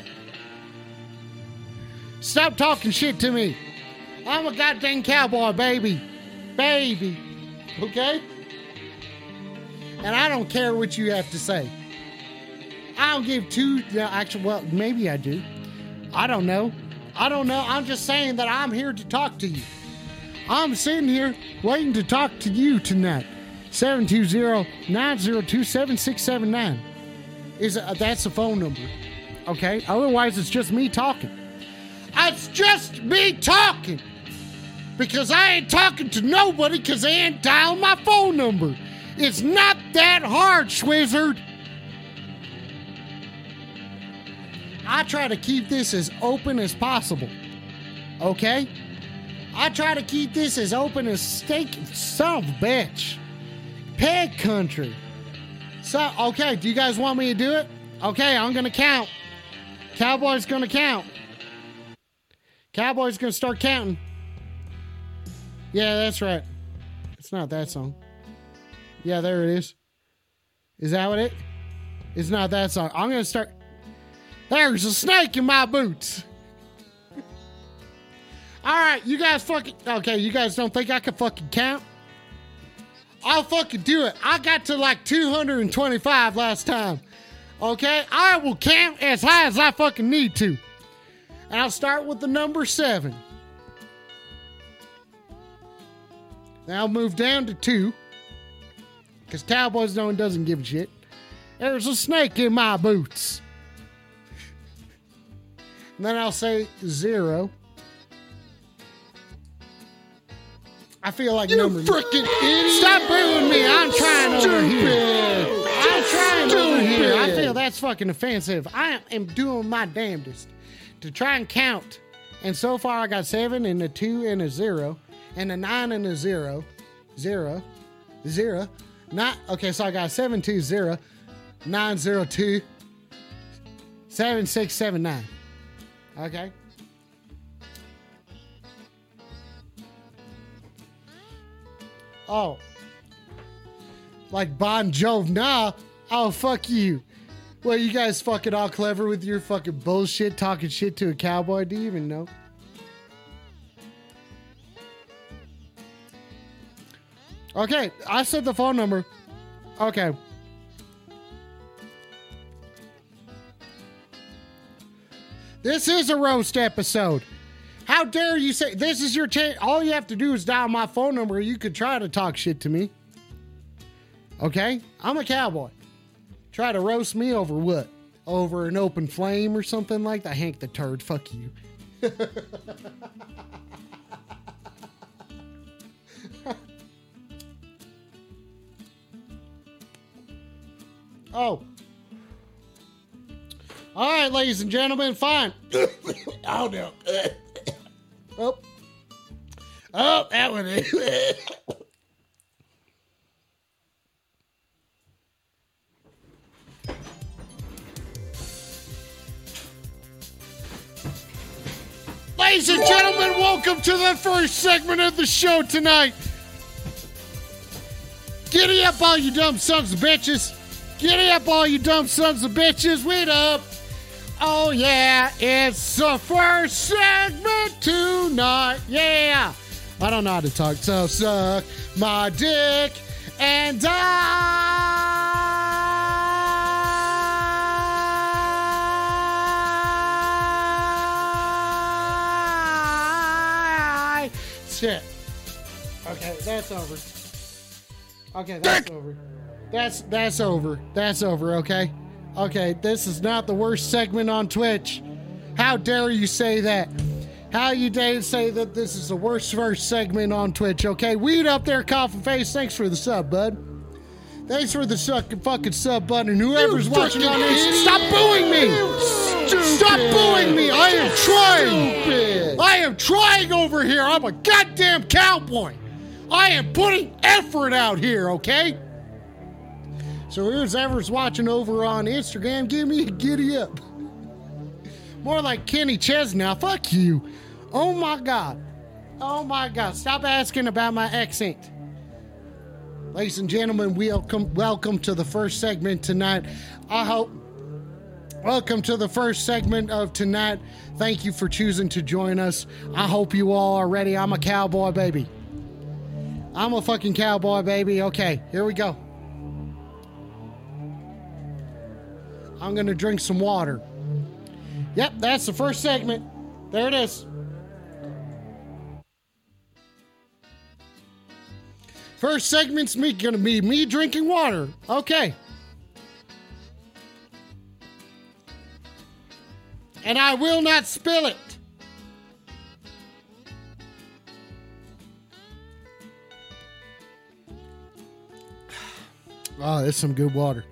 Stop talking shit to me. I'm a goddamn cowboy, baby. Baby. Okay? And I don't care what you have to say. I don't give two. Actually, well, maybe I do. I don't know. I don't know. I'm just saying that I'm here to talk to you. I'm sitting here waiting to talk to you tonight. 720-902-7679 is uh, that's the phone number. Okay? Otherwise it's just me talking. It's just me talking. Because I ain't talking to nobody because they ain't dialed my phone number. It's not that hard, Schwizzard. I try to keep this as open as possible. Okay? I try to keep this as open as steak. Son of a bitch. Peg country. So, okay, do you guys want me to do it? Okay, I'm going to count. Cowboy's going to count. Cowboy's going to start counting. Yeah, that's right. It's not that song. Yeah, there it is. Is that what it? It's not that song. I'm going to start. There's a snake in my boots. All right, you guys fucking. Okay, you guys don't think I can fucking count? I'll fucking do it. I got to like 225 last time. Okay, I will count as high as I fucking need to. And I'll start with the number seven. Then I'll move down to two. Because Cowboys no one doesn't give a shit. There's a snake in my boots. And then I'll say zero. I feel like You number frickin' idiot. Stop booing me. I'm trying over here. I'm trying over here. I feel that's fucking offensive. I am doing my damnedest to try and count. And so far, I got seven and a two and a zero, and a nine and a zero, zero, zero. Not okay. So I got seven two zero, nine zero two, seven six seven nine. Okay. Oh. Like Bon Jovi. Nah. Oh, fuck you. Well, you guys fucking all clever with your fucking bullshit talking shit to a cowboy. Do you even know? Okay, I said the phone number. Okay. This is a roast episode. How dare you say this is your chance? All you have to do is dial my phone number. You could try to talk shit to me. Okay? I'm a cowboy. Try to roast me over what? Over an open flame or something like that? Hank the turd, fuck you. (laughs) oh. All right, ladies and gentlemen, fine. (laughs) oh no. (laughs) oh. Oh, that one is. (laughs) Ladies and gentlemen, welcome to the first segment of the show tonight. Giddy up, all you dumb sons of bitches. Giddy up, all you dumb sons of bitches. Wait up. Oh, yeah, it's the first segment tonight. Yeah. I don't know how to talk, so suck my dick and die. Shit. Okay, that's over. Okay, that's over. That's that's over. That's over, okay? Okay, this is not the worst segment on Twitch. How dare you say that? How you dare say that this is the worst first segment on Twitch, okay? Weed up there, coffin face. Thanks for the sub, bud. Thanks for the suck fucking sub button. And whoever's You watching on this, stop booing me! Stupid. Stop booing me! I am trying! Stupid. I am trying over here. I'm a goddamn cowboy. I am putting effort out here, okay? So who's ever's watching over on Instagram, give me a giddy up. More like Kenny Chesnow. Fuck you. Oh my god. Oh my god. Stop asking about my accent. Ladies and gentlemen, welcome welcome to the first segment tonight. I hope Welcome to the first segment of tonight. Thank you for choosing to join us. I hope you all are ready. I'm a cowboy baby. I'm a fucking cowboy baby. Okay, here we go. I'm gonna drink some water. Yep, that's the first segment. There it is. First segment's me gonna be me drinking water. Okay. And I will not spill it. (sighs) Ah, oh, that's some good water.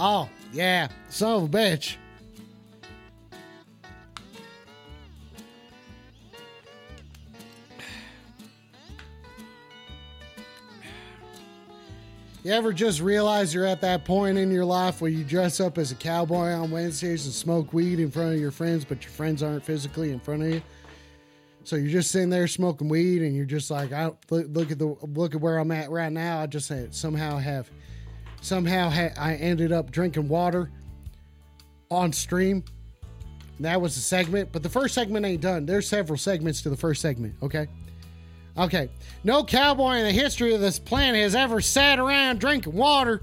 Oh, yeah. Son of a bitch. You ever just realize you're at that point in your life where you dress up as a cowboy on Wednesdays and smoke weed in front of your friends, but your friends aren't physically in front of you? So you're just sitting there smoking weed, and you're just like, I look, look at the look at where I'm at right now. I just somehow have somehow ha- I ended up drinking water on stream. That was the segment, but the first segment ain't done. There's several segments to the first segment. Okay. Okay. No cowboy in the history of this planet has ever sat around drinking water.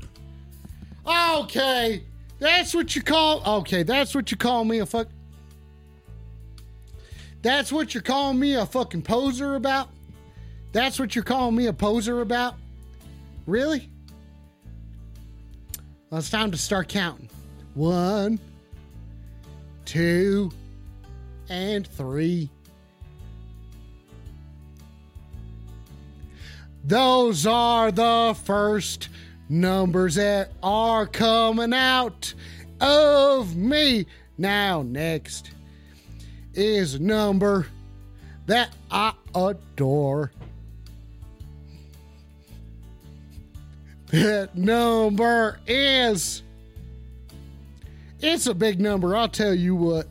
Okay. That's what you call. Okay, that's what you call me a fuck. That's what you're calling me a fucking poser about? That's what you're calling me a poser about? Really? Well, it's time to start counting. One, two, and three. Those are the first numbers that are coming out of me. Now, next is a number that I adore. That number is. It's a big number, I'll tell you what.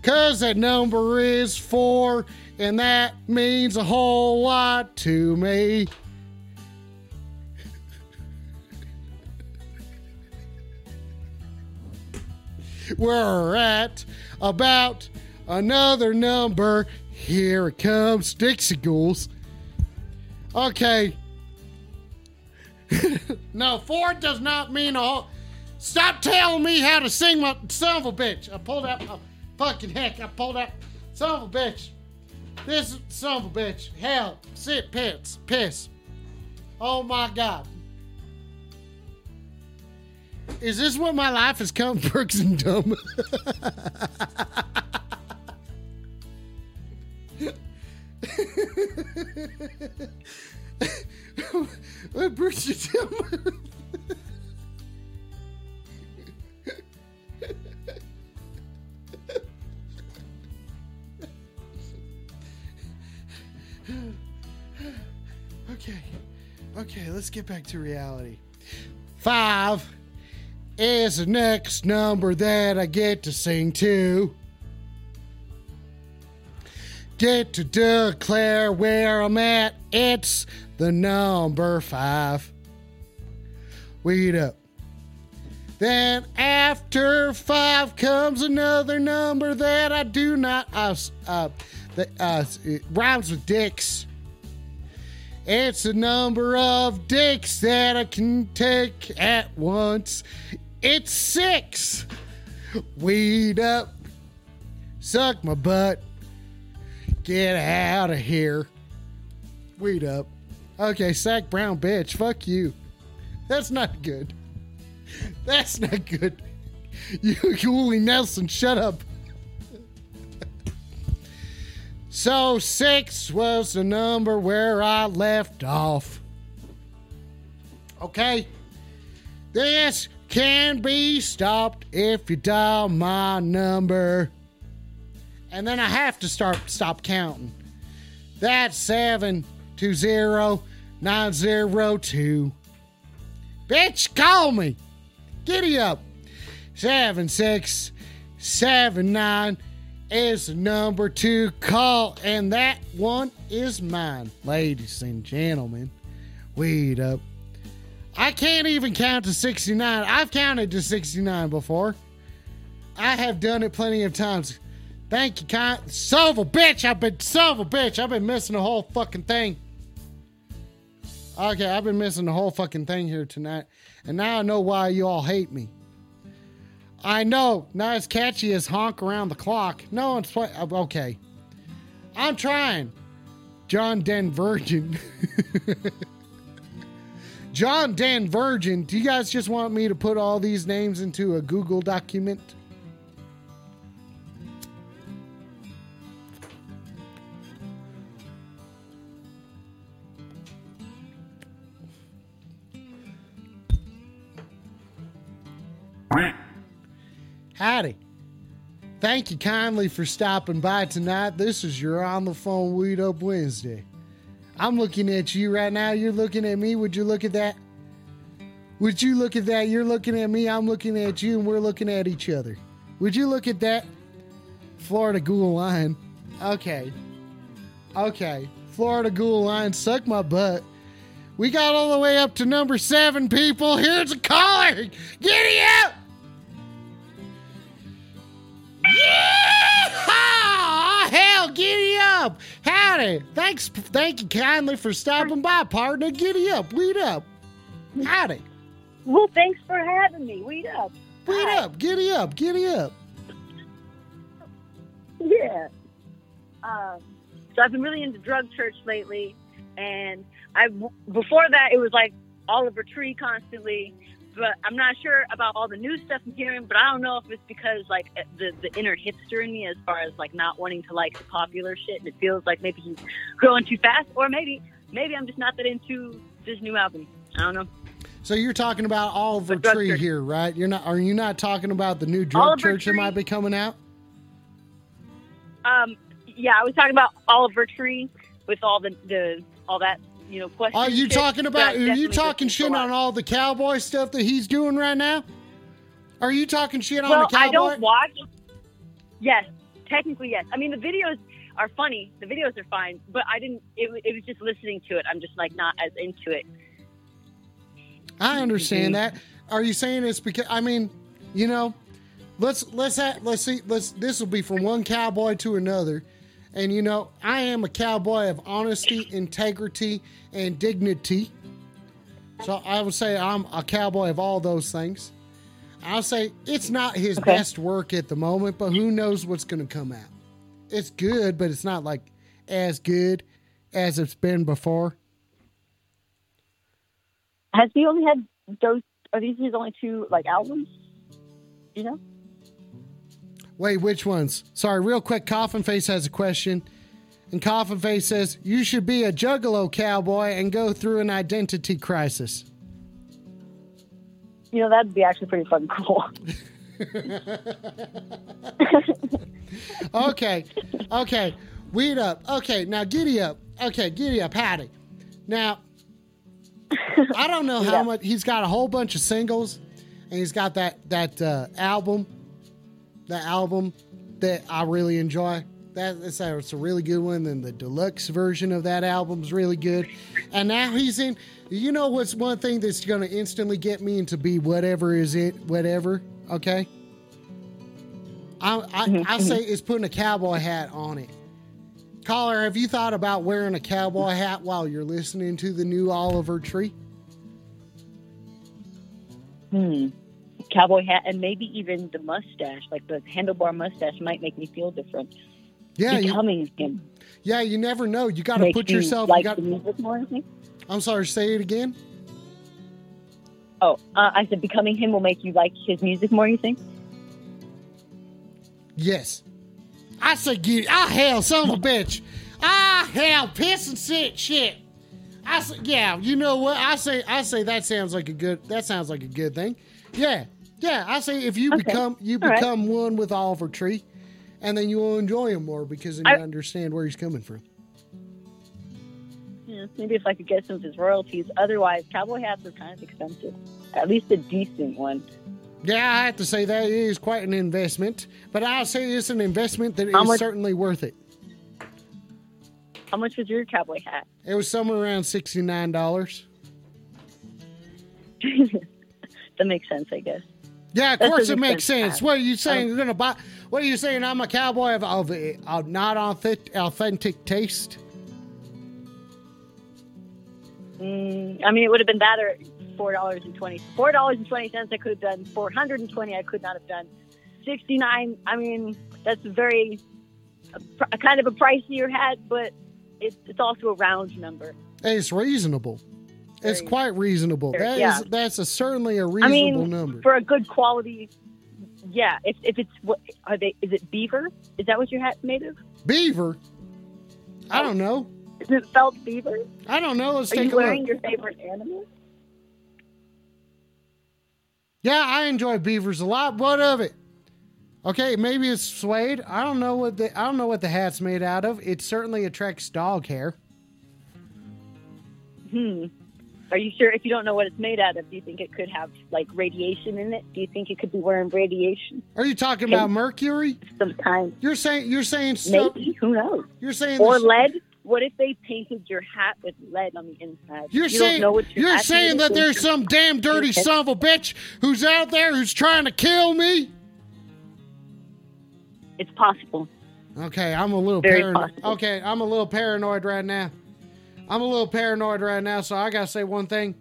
Because that number is four, and that means a whole lot to me. We're at about another number. Here it comes, Dixie Ghouls. Okay. (laughs) no, four does not mean a whole. Stop telling me how to sing my son of a bitch. I pulled out my fucking heck. I pulled out son of a bitch. This son of a bitch. Hell, sit pits, piss. Oh my god. Is this what my life has come, (laughs) Brooks and Dumb? (laughs) what Brooks and Dumb? okay, okay, let's get back to reality. Five is the next number that I get to sing to. Get to declare where I'm at. It's the number five. Weed up. Then after five comes another number that I do not. Uh, uh, that uh, it rhymes with dicks. It's a number of dicks that I can take at once. It's six. Weed up. Suck my butt. Get out of here. Weed up. Okay, sack brown bitch. Fuck you. That's not good. That's not good. (laughs) You, Julie Nelson, shut up. (laughs) So six was the number where I left off. Okay. This can be stopped if you dial my number. And then I have to start stop counting. That's seven two zero nine zero two. Bitch, call me. Giddy up. Seven six seven nine is the number to call, and that one is mine, ladies and gentlemen. Weed up. I can't even count to 69. I've counted to 69 before. I have done it plenty of times. Thank you, kind son of a bitch. I've been son of a bitch. I've been missing the whole fucking thing. Okay, I've been missing the whole fucking thing here tonight, and now I know why you all hate me. I know, not as catchy as honk around the clock. No one's play- okay. I'm trying. John Den Virgin. (laughs) John Dan Virgin. Do you guys just want me to put all these names into a Google document? Howdy. Thank you kindly for stopping by tonight. This is your On the Phone Weed Up Wednesday. I'm looking at you right now. You're looking at me. Would you look at that? Would you look at that? You're looking at me. I'm looking at you, and we're looking at each other. Would you look at that? Florida Ghoul Line. Okay. Okay. Florida Ghoul Line, suck my butt. We got all the way up to number seven, people. Here's a caller. Giddy up! Yeah! Hell, giddy up! Howdy! Thanks, thank you kindly for stopping by, partner. Giddy up, weed up. Howdy, Well, thanks for having me. Weed up. weed Hi. up, giddy up, giddy up. Yeah. Um, so I've been really into drug church lately, and I before that it was like Oliver Tree constantly, but I'm not sure about all the new stuff I'm hearing. But I don't know if it's because like eh, the the inner hipster in me, as far as like not wanting to like the popular shit, and it feels like maybe he's growing too fast, or maybe maybe I'm just not that into this new album. I don't know. So you're talking about Oliver Tree church. here, right? You're not. Are you not talking about the new drug Oliver church that might be coming out? Um, yeah, I was talking about Oliver Tree with all the the all that you know. Are you shit, talking about? Are you talking listen to a shit on all the cowboy stuff that he's doing right now? Are you talking shit on the cowboy? I don't watch. Yes, technically yes. I mean the videos are funny. The videos are fine, but I didn't. It, it was just listening to it. I'm just like not as into it. I understand Mm-hmm. that. Are you saying it's because I mean, you know, let's let's ha- let's see let's this will be from one cowboy to another. And you know, I am a cowboy of honesty, integrity, and dignity. So I would say I'm a cowboy of all those things. I'll say it's not his Okay. best work at the moment, but who knows what's going to come out. It's good, but it's not like as good as it's been before. Has he only had those are these his only two like albums? You know? Wait, which ones? Sorry, real quick. Coffin Face has a question. And Coffin Face says, You should be a juggalo cowboy and go through an identity crisis. You know, that'd be actually pretty fun cool. (laughs) (laughs) Okay, okay. Weed up. Okay, now giddy up. Okay, giddy up. Howdy. Now, I don't know (laughs) how Yeah. much he's got a whole bunch of singles, and he's got that that uh, album, that album that I really enjoy. That it's a, it's a really good one. And the deluxe version of that album's really good. And now he's in. You know what's one thing that's going to instantly get me into be whatever is it whatever. Okay. I I, I say it's putting a cowboy hat on it. Caller, have you thought about wearing a cowboy hat while you're listening to the new Oliver Tree? Hmm. Cowboy hat and maybe even the mustache, like the handlebar mustache, might make me feel different. Yeah, you, Becoming him yeah. You never know. You got to put yourself. like you got, the music more. I. I'm sorry. Say it again. Oh, uh, I said becoming him will make you like his music more. You think? Yes. I said, get Ah hell, son of a bitch. Ah hell, piss and shit, shit. I said, yeah. You know what? I say, I say that sounds like a good. That sounds like a good thing. Yeah, yeah. I say if you Okay. become you All right. become one with Oliver Tree, and then you will enjoy him more because then I- you understand where he's coming from. Yeah, maybe if I could get some of his royalties. Otherwise, cowboy hats are kind of expensive. At least a decent one. Yeah, I have to say that is quite an investment, but I'll say it's an investment that is How much- certainly worth it. How much was your cowboy hat? It was somewhere around sixty nine dollars. (laughs) That makes sense, I guess. Yeah, of That course it makes sense. sense. What are you saying? You're gonna buy? What are you saying? I'm a cowboy of, of, of not authentic, authentic taste. Mm, I mean, it would have been that or four dollars and twenty four dollars and twenty cents. I could have done four hundred and twenty. I could not have done sixty nine. I mean, that's a very a, a kind of a pricier hat, but it's it's also a round number. It's reasonable. It's quite reasonable. That is yeah. that's a certainly a I reasonable mean, number. for a good quality. Yeah, if, if it's what are they? Is it beaver? Is that what your hat's made of? Beaver. I don't know. Is it felt beaver? I don't know. Let's Are take you a wearing look. your favorite animal? Yeah, I enjoy beavers a lot. What of it? Okay, maybe it's suede. I don't know what the I don't know what the hat's made out of. It certainly attracts dog hair. Hmm. Are you sure? If you don't know what it's made out of, do you think it could have like radiation in it? Do you think it could be wearing radiation? Are you talking about mercury? Some kind, You're saying you're saying so, maybe. Who knows? you're saying Or this- lead? What if they painted your hat with lead on the inside? You're you saying don't know what your you're saying that there's some damn dirty son of a bitch who's out there who's trying to kill me. It's possible. Okay, I'm a little Very paranoid. possible. Okay, I'm a little paranoid right now. I'm a little paranoid right now, so I gotta say one thing.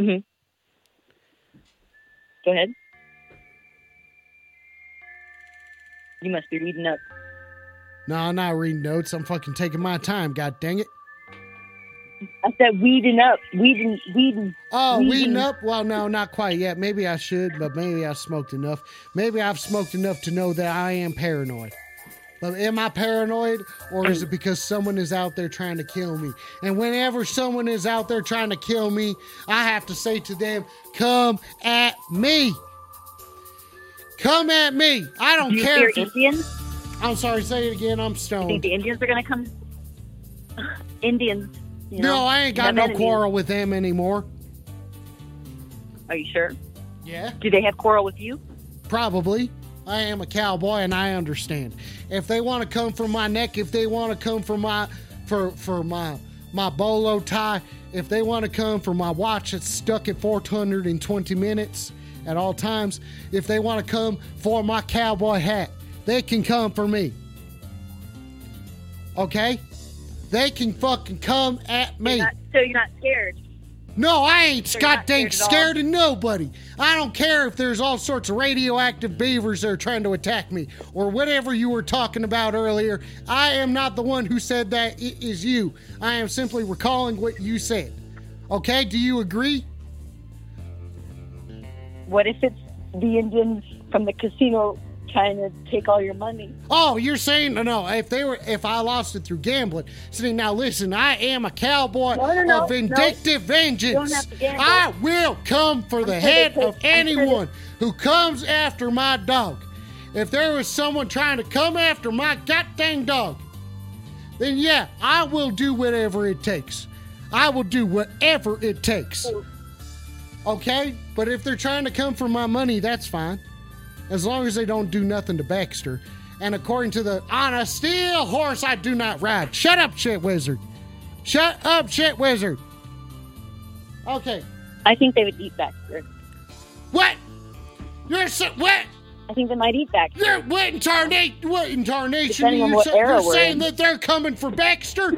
Mhm. Go ahead. You must be reading up. No, I'm not reading notes. I'm fucking taking my time. God dang it. I said weeding up, weeding, weeding. Oh, Weeding. weeding up? Well, no, not quite yet. Maybe I should, but maybe I smoked enough. Maybe I've smoked enough to know that I am paranoid. But am I paranoid, or is it (clears throat) because someone is out there trying to kill me? And whenever someone is out there trying to kill me, I have to say to them, "Come at me! Come at me! I don't Do you care." If Indians? I'm sorry, say it again. I'm stoned. You think the Indians are going to come? (sighs) Indians. You know, No, I ain't got no enemies. quarrel with them anymore. Are you sure? Yeah. Do they have quarrel with you? Probably. I am a cowboy and I understand. If they want to come for my neck, if they want to come for my for for my my bolo tie, if they want to come for my watch that's stuck at 420 minutes at all times, if they want to come for my cowboy hat, they can come for me. Okay? They can fucking come at me. Not, so you're not scared. No, I ain't So scared scared of nobody. I don't care if there's all sorts of radioactive beavers that are trying to attack me or whatever you were talking about earlier. I am not the one who said that. It is you. I am simply recalling what you said. Okay, do you agree? what if it's the Indians from the casino trying to take all your money? Oh, you're saying no, no. If they were, if I lost it through gambling, see now, listen. I am a cowboy No, no, no, of vindictive vengeance. have to gamble. I will come for the sure they head of I'm anyone who comes after my dog. If there was someone trying to come after my goddamn dog, then yeah, I will do whatever it takes. I will do whatever it takes. Oh. Okay? But if they're trying to come for my money, that's fine. As long as they don't do nothing to Baxter. And according to the on a steel horse I do not ride. Shut up, shit wizard. Shut up, shit wizard. Okay. I think they would eat Baxter. What? You're so what? I think they might eat Baxter. You're what in tarnation? What in tarnation? You're, era you're saying in. that they're coming for Baxter?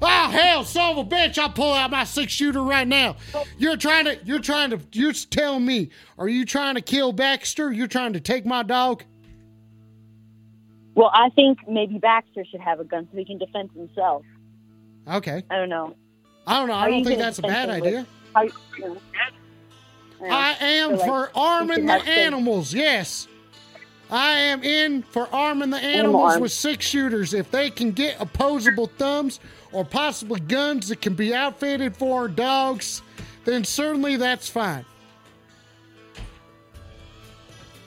Oh hell, son of a bitch! I'll pull out my six shooter right now. You're trying to. You're trying to. You're telling me. Are you trying to kill Baxter? You're trying to take my dog? Well, I think maybe Baxter should have a gun so he can defend himself. Okay. I don't know. I don't know. How I don't think that's a bad idea. You know, I am like for arming the animals. Yes. I am in for arming the animals arms. with six shooters. If they can get opposable thumbs or possibly guns that can be outfitted for our dogs, then certainly that's fine.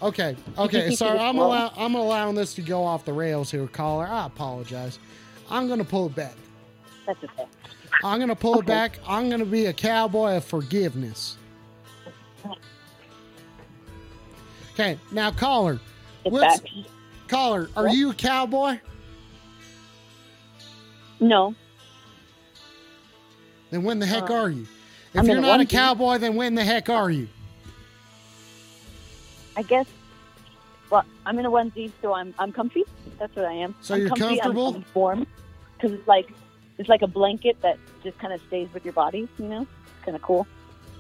Okay, okay. (laughs) Sorry, I'm allow- I'm allowing this to go off the rails here, caller. I apologize. I'm gonna pull it back. That's okay. I'm gonna pull it back. I'm gonna be a cowboy of forgiveness. Okay, now caller, It's What's- caller, are What? you a cowboy? No. Then when the heck Uh, are you? If I'm you're not a cowboy, then when the heck are you? I guess. Well, I'm in a onesie, so I'm I'm comfy. That's what I am. So I'm you're comfy, comfortable? I'm, warm because it's like it's like a blanket that just kind of stays with your body. You know, it's kind of cool.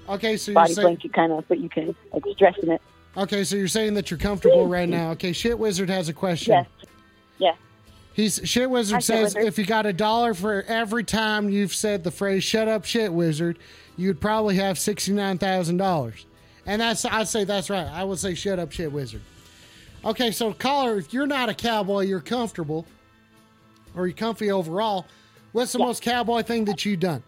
Okay, so you're Body saying blanket kind of, but you can like dress in it. okay, so you're saying that you're comfortable right (clears throat) now. Okay, shit wizard has a question. Yes. Yes. He's shit wizard Shit says Wizard. if you got a dollar for every time you've said the phrase "shut up, shit wizard," you'd probably have sixty nine thousand dollars. And that's I'd say that's right. I would say "shut up, shit wizard." Okay, so caller, if you're not a cowboy, you're comfortable, or you're comfy overall. What's the Yeah. most cowboy thing that you've done?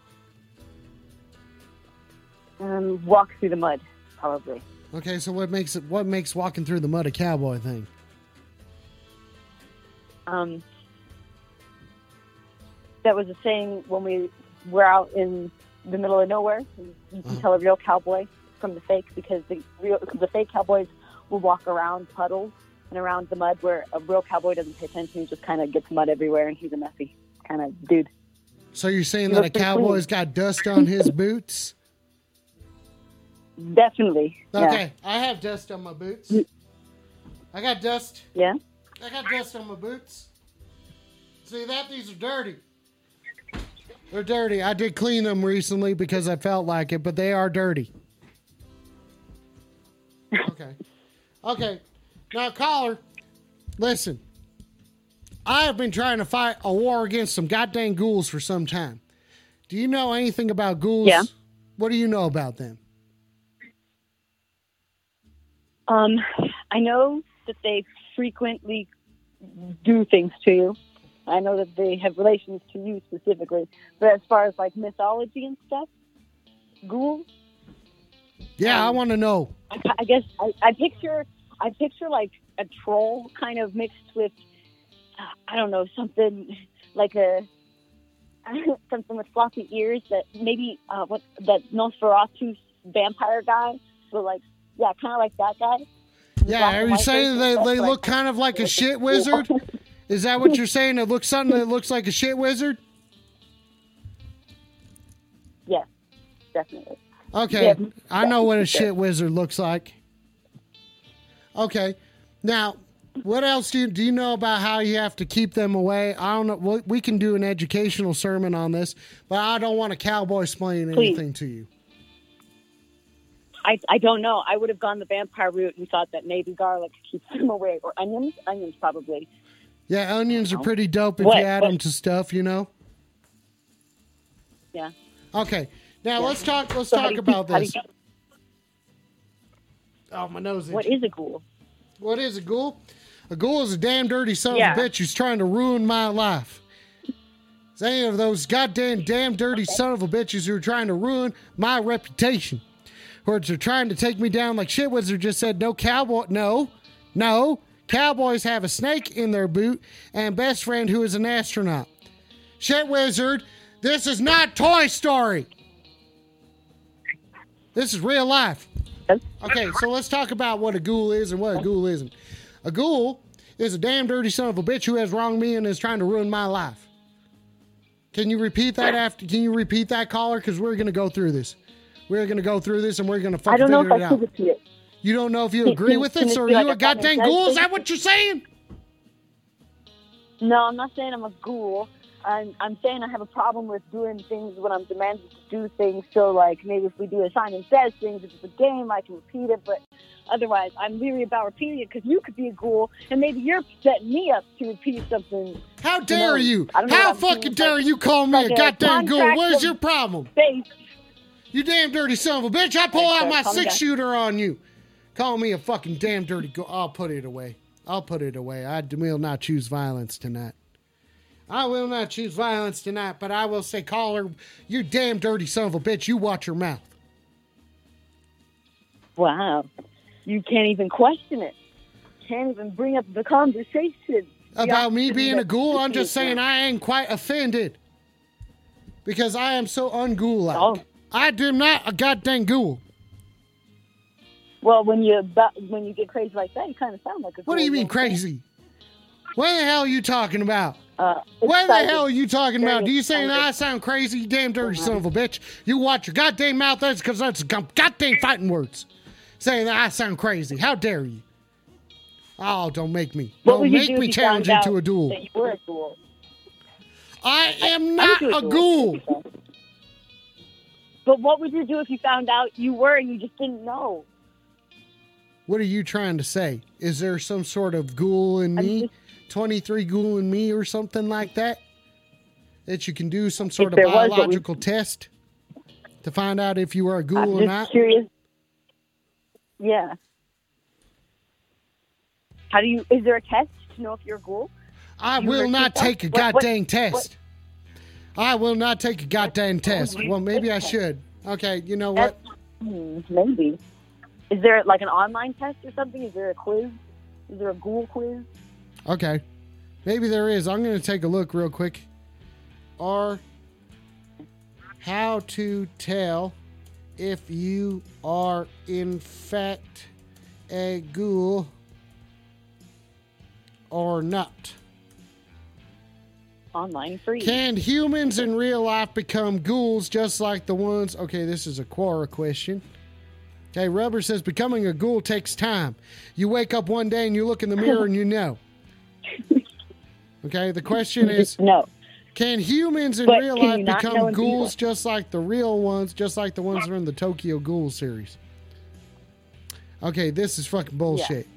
Um, walk through the mud, probably. Okay, so what makes it what makes walking through the mud a cowboy thing? Um, that was a saying when we were out in the middle of nowhere. You can Uh-huh. tell a real cowboy from the fake because the real the fake cowboys will walk around puddles and around the mud where a real cowboy doesn't pay attention. He just kind of gets mud everywhere and he's a messy kind of dude. So you're saying You that a look pretty cowboy's got dust on his (laughs) boots? Definitely. Yeah. Okay, I have dust on my boots. I got dust. Yeah. I got dust on my boots. See that? These are dirty. They're dirty. I did clean them recently because I felt like it, but they are dirty. Okay. Okay. Now, caller, listen. I have been trying to fight a war against some goddamn ghouls for some time. Do you know anything about ghouls? Yeah. What do you know about them? Um, I know that they frequently do things to you. I know that they have relations to you specifically. But as far as like mythology and stuff, ghouls, Yeah, I Um, want to know. I, I guess I, I picture I picture like a troll kind of mixed with uh, I don't know something like a (laughs) something with floppy ears that maybe uh, what that Nosferatu vampire guy. So like yeah, kind of like that guy. Yeah, are you saying they, they like- look kind of like a shit (laughs) wizard? (laughs) Is that what you're saying? It looks something that looks like a shit wizard? yes, definitely. Okay, Yeah. I know what a shit wizard looks like. Okay, now what else do you, do you know about how you have to keep them away? I don't know. We- can do an educational sermon on this, but I don't want a cowboy explaining Please. anything to you. I, I don't know. I would have gone the vampire route and thought that maybe garlic keeps them away, or onions. Onions probably. Yeah, onions are uh-huh. pretty dope if What- you add what- them to stuff, you know. Yeah. Okay, now Yeah. let's talk. Let's So talk you about this. you- Oh, my nose. What is a ghoul? What is a ghoul? A ghoul is a damn dirty son Yeah. of a bitch who's trying to ruin my life. It's any of those goddamn damn dirty son of a bitches who are trying to ruin my reputation. Or they're trying to take me down like shit wizard just said, no cowboy no, no. Cowboys have a snake in their boot and best friend who is an astronaut. Shit wizard, this is not Toy Story. This is real life. Okay, so let's talk about what a ghoul is and what a ghoul isn't. A ghoul is a damn dirty son of a bitch who has wronged me and is trying to ruin my life. Can you repeat that after? Can you repeat that caller? Because we're gonna go through this. We're gonna go through this and we're gonna I fucking don't know if figure it I out. prove it you. You don't know if you agree with this it or like you a goddamn ghoul? Is that what you're saying? No, I'm not saying I'm a ghoul. I'm, I'm saying I have a problem with doing things when I'm demanded to do things. So, like, maybe if we do a sign and Says things, if it's a game, I can repeat it. But otherwise, I'm leery about repeating it because you could be a ghoul and maybe you're setting me up to repeat something How dare know, you? Know How I'm saying, fucking dare like- you call me like a goddamn ghoul? Where's your problem? based. You damn dirty son of a bitch! I pull out my six shooter on you. Call me a fucking damn dirty ghoul. I'll put it away. I'll put it away. I will not choose violence tonight. I will not choose violence tonight, but I will say, caller, you damn dirty son of a bitch. You watch your mouth. Wow. You can't even question it. Can't even bring up the conversation. about me being a ghoul. I'm just saying I ain't quite offended because I am so unghoul like. Oh. I am not a goddamn ghoul. Well, when you when you get crazy like that, you kind of sound like a. What do you mean crazy? What the hell are you talking about? Uh, What the hell are you talking about? Do you say that I sound crazy, you damn dirty son of a bitch? You watch your goddamn mouth. That's because that's goddamn fighting words. Saying that I sound crazy. How dare you? Oh, don't make me. What don't make do me challenge you to a duel. You were a ghoul. I am not do a ghoul. But what would you do if you found out you were and you just didn't know? What are you trying to say? Is there some sort of ghoul in me? 23 ghoul in me or something like that? That you can do some sort of there was, biological test to find out if you are a ghoul or not? curious. Yeah. How do you? Is there a test to know if you're a ghoul? I you will not that? take a what- goddamn test. I will not take a goddamn test. Well, maybe I should. Okay, you know what? Hmm, maybe. Is there like an online test or something? Is there a quiz? Is there a ghoul quiz? Okay. Maybe there is. I'm going to take a look real quick. Or how to tell if you are in fact a ghoul or not. Online free. Can humans in real life become ghouls just like the ones? Okay, this is a Quora question. Okay, Rubber says becoming a ghoul takes time. You wake up one day and you look in the mirror and you know. Okay, the question is (laughs) no. can humans in But real life you not know become ghouls just like the real ones, just like the ones that are in the Tokyo Ghoul series? Okay, this is fucking bullshit.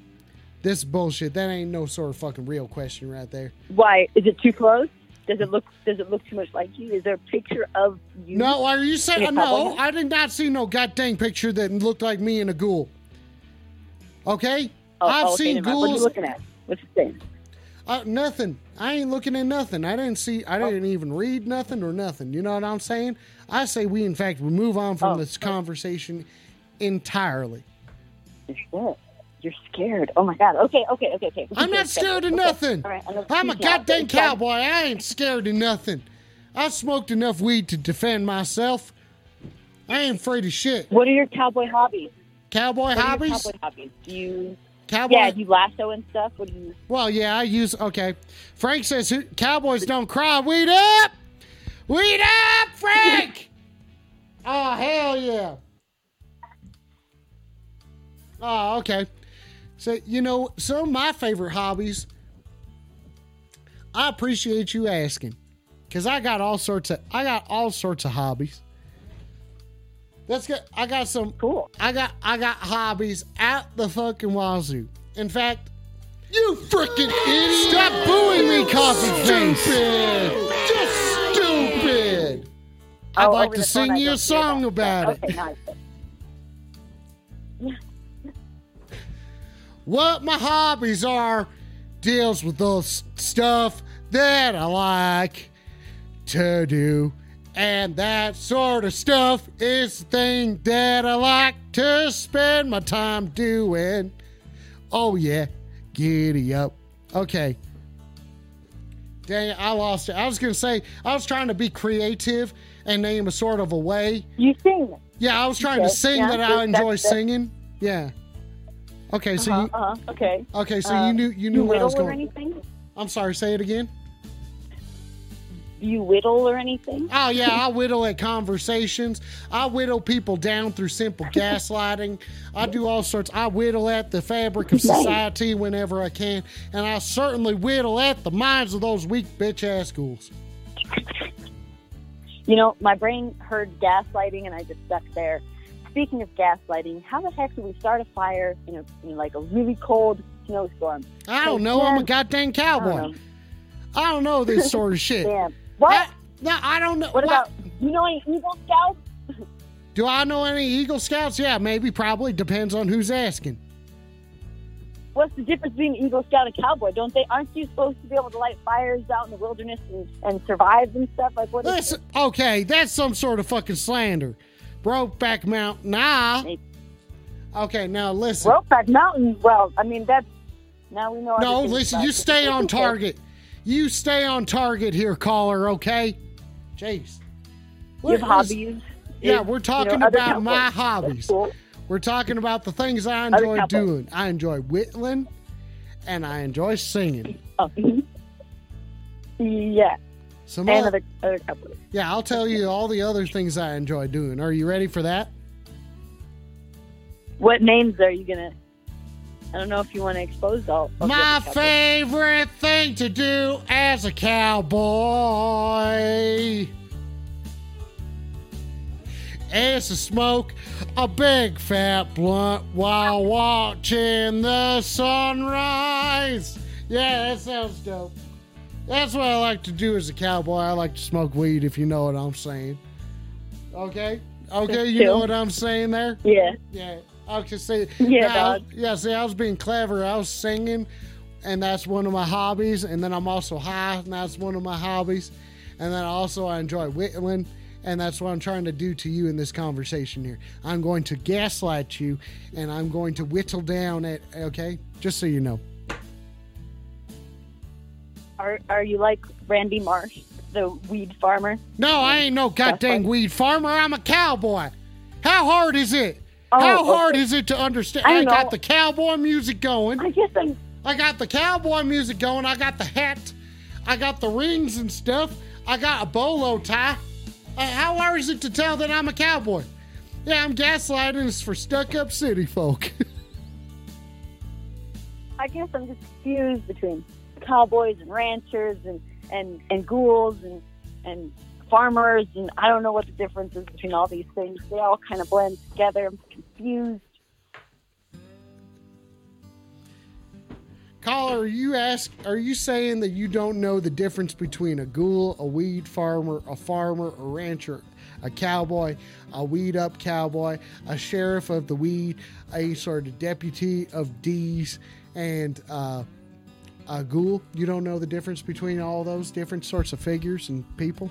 This is bullshit. That ain't no sort of fucking real question right there. Why? Is it too close? Does it look? Does it look too much like you? Is there a picture of you? No, are you saying no? I did not see no goddamn picture that looked like me and a ghoul. Okay, Oh, I've oh, okay, seen mind. What are you looking at? What's the thing? Uh, nothing. I ain't looking at nothing. I didn't see. I Oh. didn't even read nothing or nothing. You know what I'm saying? I say we, in fact, we move on from Oh. this conversation entirely. Scared. You're scared. Oh my god. Okay, okay, okay, okay. I'm not scared of nothing. Right, I'm, a teach you now. goddamn cowboy. I ain't scared of nothing. I smoked enough weed to defend myself. I ain't afraid of shit. What are your cowboy hobbies? Cowboy What hobbies? cowboy hobbies? Do you? Cowboy. Yeah, you lasso and stuff? What do you? Well, yeah, I use. Okay. Frank says Cowboys don't cry. Weed up! Weed up, Frank! oh, (laughs) hell yeah. Oh, okay. So, you know, some of my favorite hobbies, I appreciate you asking. Because I got all sorts of I got all sorts of hobbies. Let's get I got some Cool. I got I got hobbies at the fucking wazoo. In fact, you freaking idiot! Stop booing me, coffee face. Stupid. Just stupid. I'd Oh, like to sing you a song about Okay, it. nice. What my hobbies are deals with those stuff that I like to do. And that sort of stuff is the thing that I like to spend my time doing. Oh, yeah. Giddy up. Okay. Dang it, I lost it. I was going to say, I was trying to be creative and name a sort of a way. You sing. Yeah, I was trying to sing yeah, that I enjoy singing. Yeah. Okay, so Uh-huh, you uh-huh, okay. okay, so Uh, you knew you knew where I was or going. anything? I'm sorry, say it again. Do you whittle or anything? Oh yeah, I whittle at conversations. I whittle people down through simple (laughs) gaslighting. I do all sorts. I whittle at the fabric of society whenever I can, and I certainly whittle at the minds of those weak bitch ass schools. You know, my brain heard gaslighting and I just stuck there. Speaking of gaslighting, how the heck do we start a fire in, a, in like a really cold snowstorm? I don't know. I'm a goddamn I cowboy. don't know. I don't know this sort of shit. (laughs) Damn. What? I- no, I don't know. what about, you know any Eagle Scouts? Do I know any Eagle Scouts? Yeah, maybe, probably. Depends on who's asking. What's the difference between an Eagle Scout and a cowboy? Don't they, aren't you supposed to be able to light fires out in the wilderness and, and survive and stuff? Like, what is Listen, okay, that's some sort of fucking slander. Brokeback Mountain, nah. Okay, now listen. Brokeback Mountain? Well, I mean, that's, now we know No, listen, you it. stay on target. You stay on target here, caller, okay? Jeez. You have Listen- hobbies? Yeah, Is, we're you talking know, about my hobbies. Cool. We're talking about the things I enjoy doing. I enjoy whittling and I enjoy singing. (laughs) Mhm. Yeah, Some and other, other, cowboys. yeah, I'll tell you all the other things I enjoy doing. Are you ready for that? What names are you gonna? I don't know if you want to expose all. My favorite thing to do as a cowboy is to smoke a big fat blunt while watching the sunrise. Yeah, that sounds dope. That's what I like to do as a cowboy. I like to smoke weed, if you know what I'm saying. Okay? Okay, you know what I'm saying there? Yeah, Yeah. Okay, see, Yeah, now, dog. yeah, see, I was being clever. I was singing, and that's one of my hobbies. And then I'm also high, and that's one of my hobbies. And then also I enjoy whittling, and that's what I'm trying to do to you in this conversation here. I'm going to gaslight you, and I'm going to whittle down it. Okay, just so you know. Are are you like Randy Marsh, the weed farmer? No, I ain't no goddamn weed farmer. I'm a cowboy. How hard is it? Oh, How hard okay. is it to understand? I I got know. the cowboy music going. I guess I'm. I got the cowboy music going. I got the hat. I got the rings and stuff. I got a bolo tie. Uh, how hard is it to tell that I'm a cowboy? Yeah, I'm gaslighting. It's for stuck up city folk. (laughs) I guess I'm just confused between cowboys and ranchers and and and ghouls and and farmers and I don't know what the difference is between all these things. They all kind of blend together. I'm confused. Caller, are you ask? Are you saying that you don't know the difference between a ghoul, a weed farmer, a farmer, a rancher, a cowboy, a weed up cowboy, a sheriff of the weed, a sort of deputy of D's, and uh, a ghoul? You don't know the difference between all those different sorts of figures and people?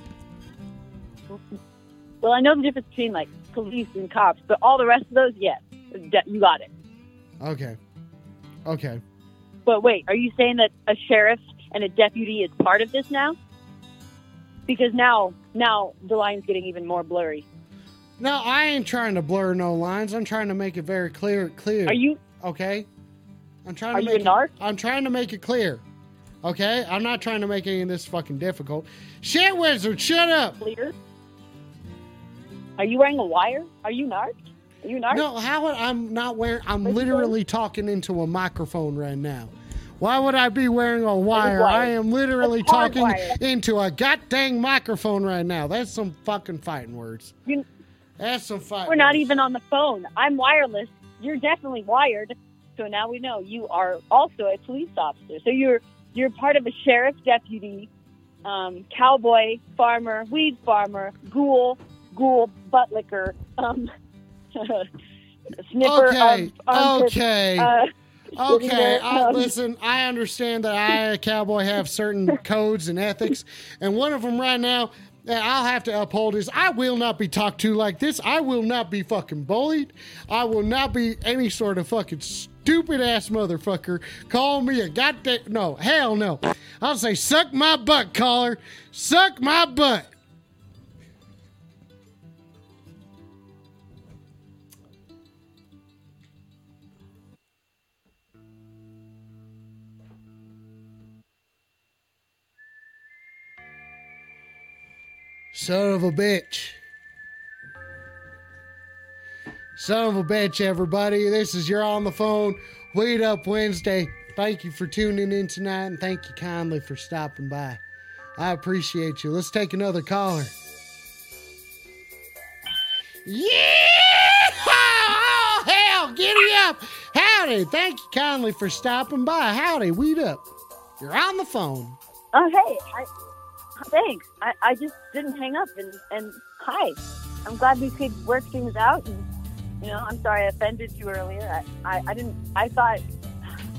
Well, I know the difference between like police and cops, but all the rest of those, yes, you got it. Okay, okay. But wait, are you saying that a sheriff and a deputy is part of this now? Because now, now the line's getting even more blurry. No, I ain't trying to blur no lines. I'm trying to make it very clear. Clear. Are you? okay? I'm trying Are to you make a narc? It, I'm trying to make it clear. Okay? I'm not trying to make any of this fucking difficult. Shit wizard, shut up. clear? Are you wearing a wire? Are you narc? Are you narc? No, how would I'm not wearing I'm literally talking into a microphone right now. Why would I be wearing a wire? wire. I am literally talking wire. into a goddamn microphone right now. That's some fucking fighting words. You- That's some fighting We're not words. even on the phone. I'm wireless. You're definitely wired. So now we know you are also a police officer. So you're you're part of a sheriff, deputy, um, cowboy, farmer, weed farmer, ghoul, ghoul, butt licker, um, (laughs) sniffer Okay, okay. uh, Okay. I, Um, listen, I understand that I, a cowboy, have certain (laughs) codes and ethics, and one of them right now that I'll have to uphold is I will not be talked to like this. I will not be fucking bullied. I will not be any sort of fucking stupid ass motherfucker call me a goddamn. No, hell no. I'll say, suck my butt, caller. Suck my butt. Son of a bitch. Son of a bitch, everybody. This is You're on the Phone, Weed Up Wednesday. Thank you for tuning in tonight and thank you kindly for stopping by. I appreciate you. Let's take another caller. Yeah! Oh, hell, giddy up. Howdy. Thank you kindly for stopping by. Howdy, weed up. You're on the phone. Oh, hey, I, thanks. I, I just didn't hang up, and, and hi. I'm glad we could work things out. And you know, I'm sorry I offended you earlier. I, I, I didn't. I thought,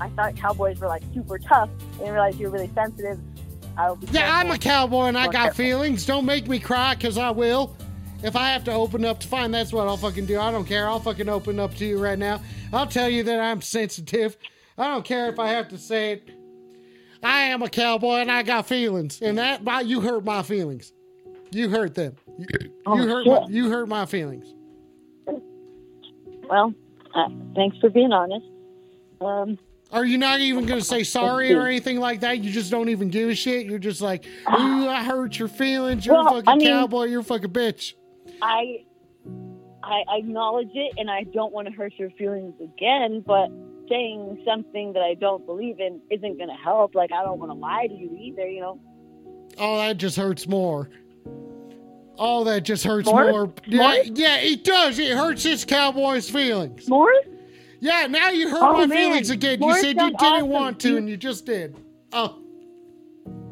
I thought cowboys were like super tough. I didn't realize you were really sensitive. I will be Yeah, I'm a cowboy and I got careful. feelings. Don't make me cry because I will. If I have to open up to fine, that's what I'll fucking do. I don't care. I'll fucking open up to you right now. I'll tell you that I'm sensitive. I don't care if I have to say it. I am a cowboy and I got feelings. And that, you hurt my feelings. You hurt them. You, Oh, you hurt my, you hurt my feelings. Well, uh, thanks for being honest. Um, Are you not even going to say sorry or anything like that? You just don't even give a shit. You're just like, ooh, I hurt your feelings. You're a fucking I mean- cowboy. You're a fucking bitch. I, I I acknowledge it, and I don't want to hurt your feelings again. But saying something that I don't believe in isn't going to help. Like I don't want to lie to you either. You know. Oh, that just hurts more. Oh, that just hurts More? more. Yeah, yeah, it does. It hurts this cowboy's feelings. More? Yeah, now you hurt Oh, my man. feelings again. You said you didn't awesome. want to, and you just did. Oh,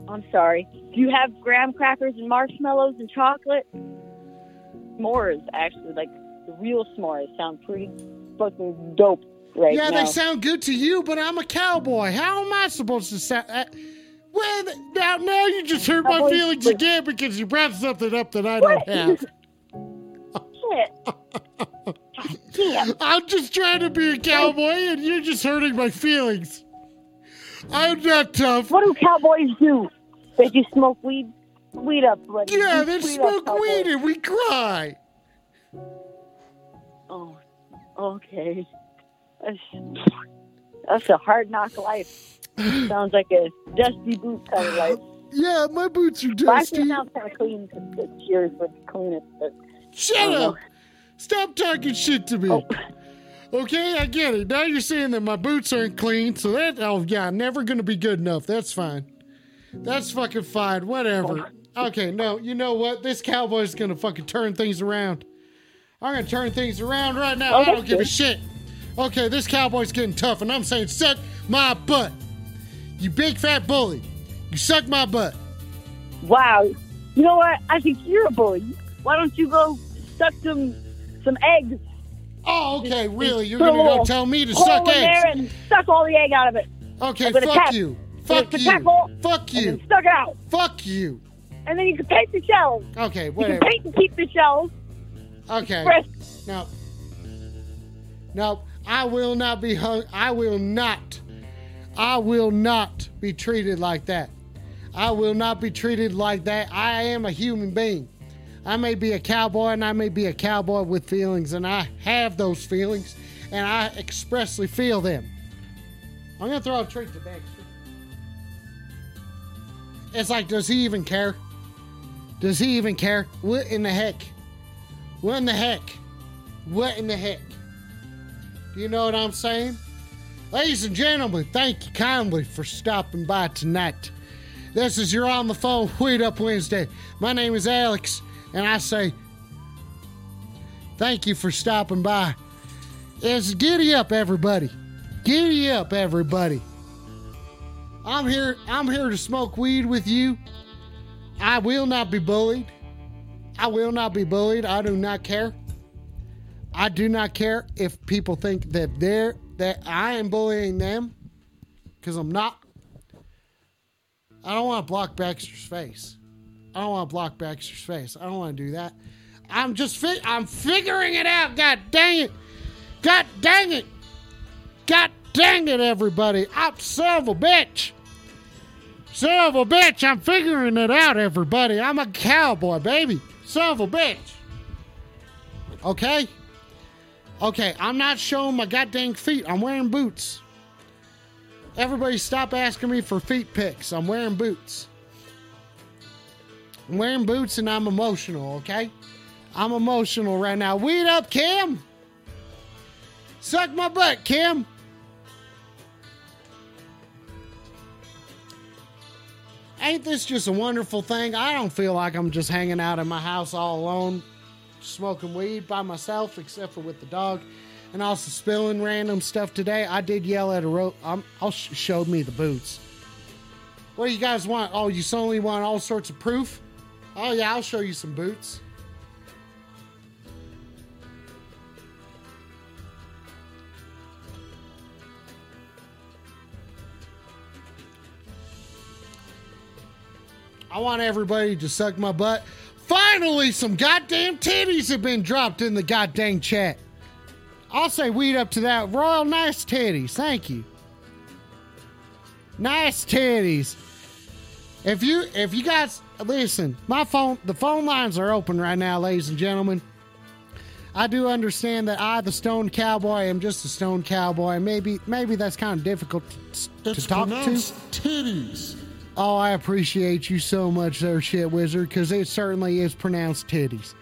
I'm sorry. Do you have graham crackers and marshmallows and chocolate? S'mores, actually, like the real s'mores, sound pretty fucking dope right yeah, now. they sound good to you, but I'm a cowboy. How am I supposed to sound? Uh, Well, now, now you just hurt my feelings again because you brought something up that I don't have. Shit. (laughs) I'm just trying to be a cowboy, and you're just hurting my feelings. I'm not tough. What do cowboys do? They just smoke weed? Weed up, buddy. Yeah, they smoke weed and we cry. Oh, okay. That's, that's a hard knock life. Sounds like a dusty boot kind of life. Yeah, my boots are actually, dusty. it sounds kind of clean. 'cause the Cheers would clean it. But Shut Oh, up. Stop talking shit to me. Oh. Okay, I get it. Now you're saying that my boots aren't clean, so that, oh, yeah, never gonna be good enough. That's fine. That's fucking fine. Whatever. Oh. Okay, no, you know what? This cowboy's gonna fucking turn things around. I'm gonna turn things around right now. Oh, I don't that's give a shit. Okay, this cowboy's getting tough, and I'm saying, suck my butt. You big fat bully. You suck my butt. wow, you know what? I think you're a bully. Why don't you go suck some some eggs? Oh, okay, really? You're gonna go tell me to hole suck in there and suck all the egg out of it. Okay, fuck tap. you. Fuck you. tackle, Fuck you. it out. Fuck you. And then you can paint the shells. Okay, You can paint and keep the shells Okay. fresh. No. No, I will not be hung. I will not. I will not be treated like that. I will not be treated like that. I am a human being. I may be a cowboy and I may be a cowboy with feelings, and I have those feelings, and I expressly feel them. I'm gonna throw a treat to Dexter. It's like, does he even care? Does he even care? What in the heck? What in the heck? What in the heck? Do you know what I'm saying? Ladies and gentlemen, thank you kindly for stopping by tonight. This is You're on the Phone Weed Up Wednesday. My name is Alex, and I say thank you for stopping by. It's giddy up, everybody. Giddy up, everybody. I'm here. I'm here to smoke weed with you. I will not be bullied. I will not be bullied. I do not care. I do not care if people think that they're that I am bullying them because I'm not. I don't want to block Baxter's face. I don't want to block Baxter's face. I don't want to do that. I'm just fi- I'm figuring it out. God dang it. God dang it. God dang it, everybody. I'm son of a bitch. Son of a bitch. I'm figuring it out, everybody. I'm a cowboy, baby. Son of a bitch. Okay? Okay, I'm not showing my goddamn feet. I'm wearing boots. Everybody stop asking me for feet pics. I'm wearing boots. I'm wearing boots and I'm emotional, okay? I'm emotional right now. Weed up, Kim. Suck my butt, Kim. Ain't this just a wonderful thing? I don't feel like I'm just hanging out in my house all alone, smoking weed by myself, except for with the dog, and also spilling random stuff today. I did yell at a rope. I'm, I'll sh- showed me the boots. What do you guys want? Oh, you suddenly want all sorts of proof? Oh yeah, I'll show you some boots. I want everybody to suck my butt. Finally, some goddamn titties have been dropped in the goddamn chat. I'll say weed up to that. Royal, nice titties. Thank you. Nice titties. If you if you guys listen, my phone the phone lines are open right now, ladies and gentlemen. I do understand that I, the Stone Cowboy, am just a Stone Cowboy. Maybe maybe that's kind of difficult to, to talk to. titties. Oh, I appreciate you so much, there, shit wizard, because it certainly is pronounced titties.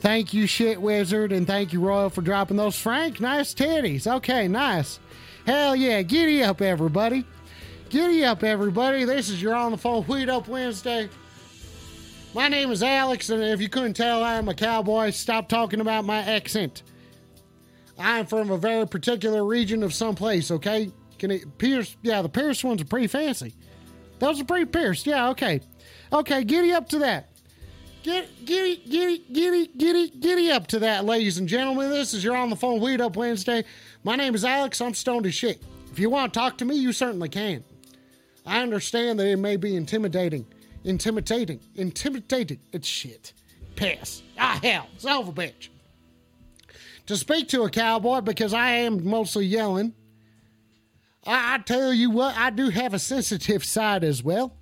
Thank you, shit wizard, and thank you, Royal, for dropping those. Frank, nice titties. Okay, nice. Hell yeah, giddy up, everybody. Giddy up, everybody. This is your on the phone Weed Up Wednesday. My name is Alex, and if you couldn't tell, I am a cowboy. Stop talking about my accent. I'm from a very particular region of someplace, okay? Can it Pierce? Yeah, the Pierce ones are pretty fancy. Those are pretty Pierce. Yeah, okay. Okay, giddy up to that. Get, giddy, giddy, giddy, giddy, giddy up to that, ladies and gentlemen. This is your On the Phone Weed Up Wednesday. My name is Alex. I'm stoned as shit. If you want to talk to me, you certainly can. I understand that it may be intimidating. Intimidating. Intimidating. It's shit. Pass. Ah, hell. Of a bitch. To speak to a cowboy, because I am mostly yelling, I, I tell you what, I do have a sensitive side as well.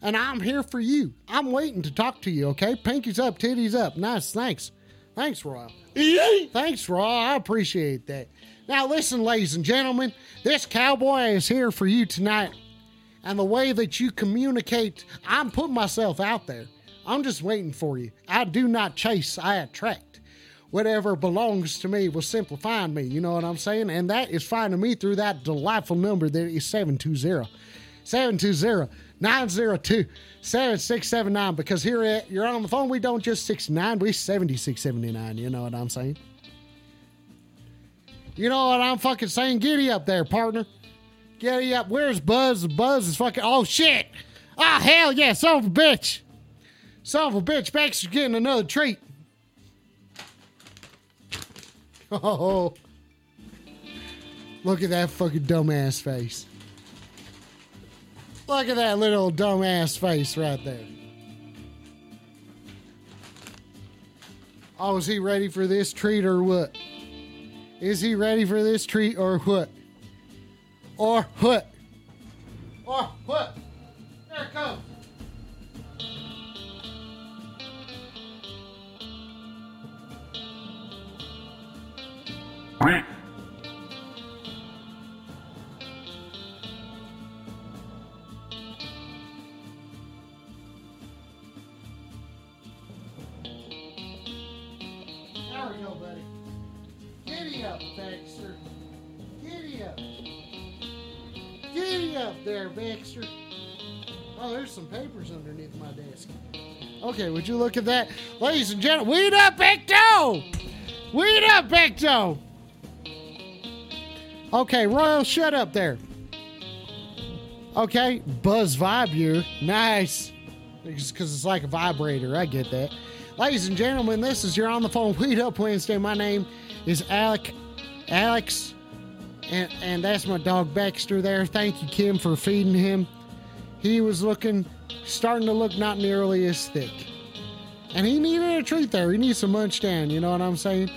And I'm here for you. I'm waiting to talk to you, okay? Pinkies up, titties up. Nice, thanks. Thanks, Royal. Thanks, Royal. I appreciate that. Now, listen, ladies and gentlemen, this cowboy is here for you tonight. And the way that you communicate, I'm putting myself out there. I'm just waiting for you. I do not chase, I attract. Whatever belongs to me will simply find me. You know what I'm saying? And that is finding me through that delightful number that is 720 720 902 7679. Because here at you're on the phone, we don't just 69, we 7679. You know what I'm saying? You know what I'm fucking saying? Giddy up there, partner. Giddy up. Where's Buzz? Buzz is fucking. Oh, shit. Ah, oh, hell yeah. Son of a bitch. Son of a bitch. Baxter's getting another treat. Oh. Look at that fucking dumbass face. Look at that little dumbass face right there. Oh, is he ready for this treat or what? Is he ready for this treat or what? Or what? Or what? There it comes. Okay, would you look at that? Ladies and gentlemen, weed up, Ecto! Weed up, Ecto! Okay, Royal, shut up there. Okay, Buzz Vibe Nice. Because it's like a vibrator. I get that. Ladies and gentlemen, this is your On the Phone Weed Up Wednesday. My name is Alec. Alex. And, and that's my dog Baxter there. Thank you, Kim, for feeding him. He was looking, starting to look not nearly as thick. And he needed a treat there. He needs some munch down, you know what I'm saying?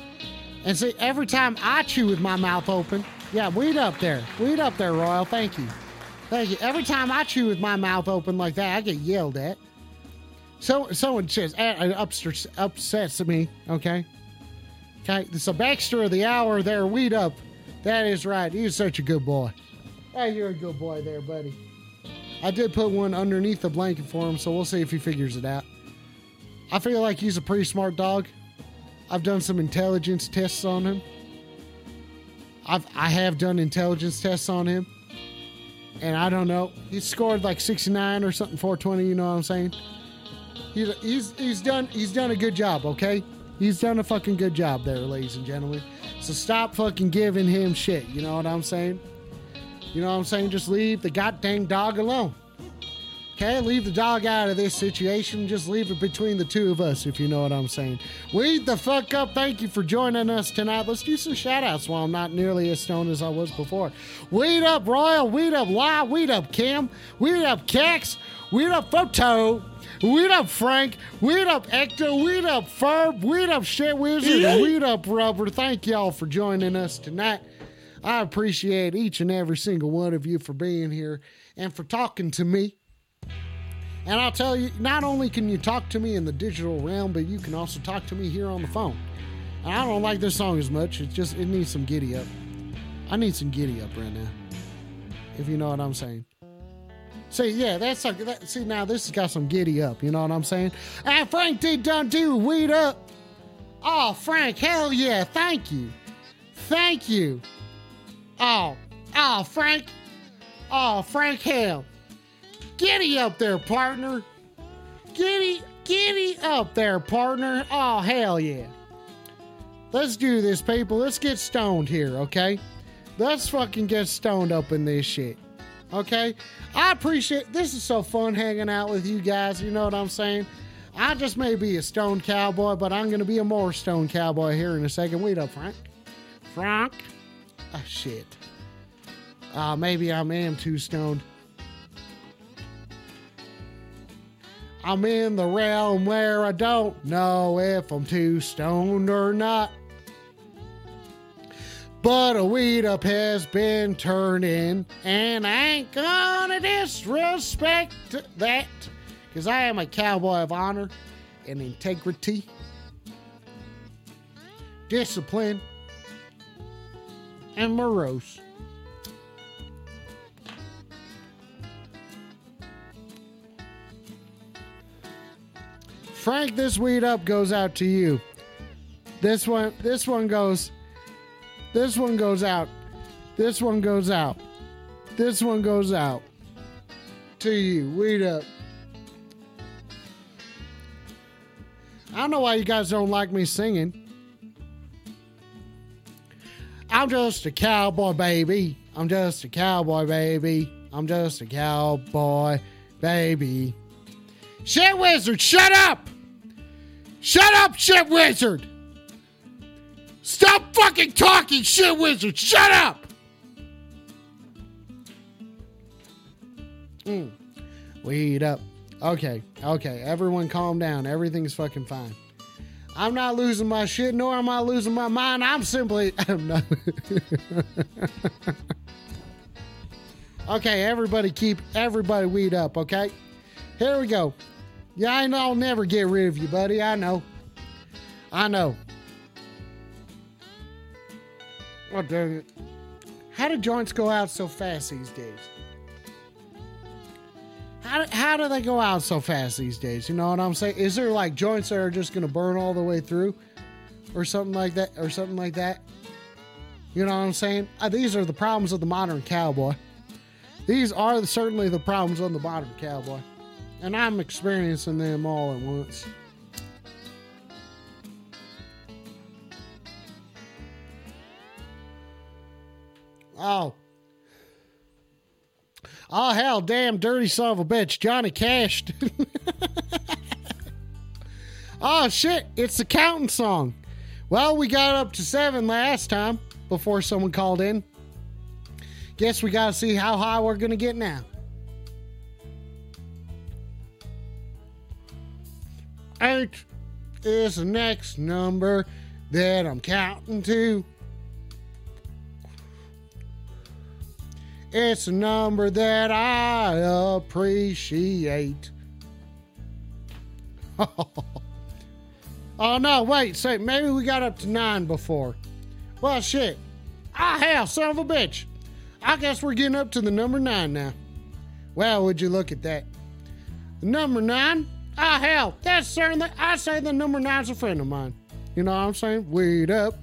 And see, every time I chew with my mouth open, yeah, weed up there. Weed up there, Royal. Thank you. Thank you. Every time I chew with my mouth open like that, I get yelled at. So someone says uh, upsets, upsets me. Okay. Okay. So Baxter of the hour there, weed up. That is right. He's such a good boy. Hey, you're a good boy there, buddy. I did put one underneath the blanket for him, so we'll see if he figures it out. I feel like he's a pretty smart dog. I've done some intelligence tests on him. I've I have done intelligence tests on him. And I don't know. He scored like 69 or something 420, you know what I'm saying? He's he's he's done he's done a good job, okay? He's done a fucking good job there, ladies and gentlemen. So stop fucking giving him shit, you know what I'm saying? You know what I'm saying? Just leave the goddamn dog alone. Okay, leave the dog out of this situation. Just leave it between the two of us, if you know what I'm saying. Weed the fuck up. Thank you for joining us tonight. Let's do some shout outs while I'm not nearly as stoned as I was before. Weed up Royal, weed up La, weed up Kim, weed up Cax, weed up Photo, weed up Frank, weed up Ecto, weed up Ferb, weed up Shit Wizard, weed up Rubber. Thank y'all for joining us tonight. I appreciate each and every single one of you for being here and for talking to me. And I'll tell you, not only can you talk to me in the digital realm, but you can also talk to me here on the phone. And I don't like this song as much. It just, it needs some giddy up. I need some giddy up right now. If you know what I'm saying. See, yeah, that's like, that, see, now this has got some giddy up. You know what I'm saying? And Frank D. Dundee, weed up. Oh, Frank, hell yeah. Thank you. Thank you. Oh, oh, Frank. Oh, Frank, hell. Giddy up there, partner. Giddy, giddy up there, partner. Oh, hell yeah. Let's do this, people. Let's get stoned here, okay? Let's fucking get stoned up in this shit. Okay? I appreciate this is so fun hanging out with you guys, you know what I'm saying? I just may be a stone cowboy, but I'm gonna be a more stone cowboy here in a second. Wait up, Frank. Frank. Ah, shit. Uh, maybe I am too stoned. I'm in the realm where I don't know if I'm too stoned or not. But a weed up has been turning, and I ain't gonna disrespect that, because I am a cowboy of honor and integrity, discipline, and morose. Frank, this weed up goes out to you. This one, this one goes. This one goes out. This one goes out. This one goes out to you. Weed up. I don't know why you guys don't like me singing. I'm just a cowboy, baby. I'm just a cowboy, baby. I'm just a cowboy, baby. Shit Wizard, shut up! Shut up, Shit Wizard! Stop fucking talking, Shit Wizard! Shut up! Mm. Weed up. Okay, okay, everyone calm down. Everything's fucking fine. I'm not losing my shit, nor am I losing my mind. I'm simply. (laughs) I'm not. (laughs) okay, everybody keep everybody weed up, okay? Here we go. Yeah, I know I'll never get rid of you, buddy. I know. I know. Oh, dang it. How do joints go out so fast these days? How, how do they go out so fast these days? You know what I'm saying? Is there like joints that are just going to burn all the way through? Or something like that? Or something like that? You know what I'm saying? Uh, these are the problems of the modern cowboy. These are certainly the problems of the modern cowboy. And I'm experiencing them all at once. Oh. Oh, hell, damn dirty son of a bitch. Johnny Cash. (laughs) oh, shit. It's the counting song. Well, we got up to seven last time before someone called in. Guess we got to see how high we're going to get now. Eight is the next number that I'm counting to. It's a number that I appreciate. (laughs) oh no, wait, say maybe we got up to nine before. Well shit. I have, son of a bitch. I guess we're getting up to the number nine now. Well, would you look at that? The number nine? Ah hell, that's certainly I say the number nine's a friend of mine. You know what I'm saying? Wait up.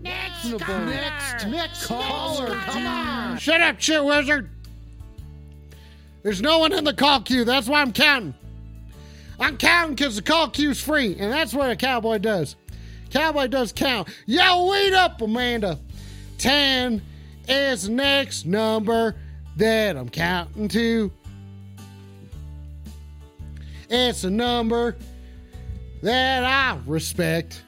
Next Next, caller. next, next caller. Next Come on. Shut up, shit wizard. There's no one in the call queue. That's why I'm counting. I'm counting because the call queue's free, and that's what a cowboy does. Cowboy does count. Yo, wait up, Amanda. 10 is the next number that I'm counting to. It's a number that I respect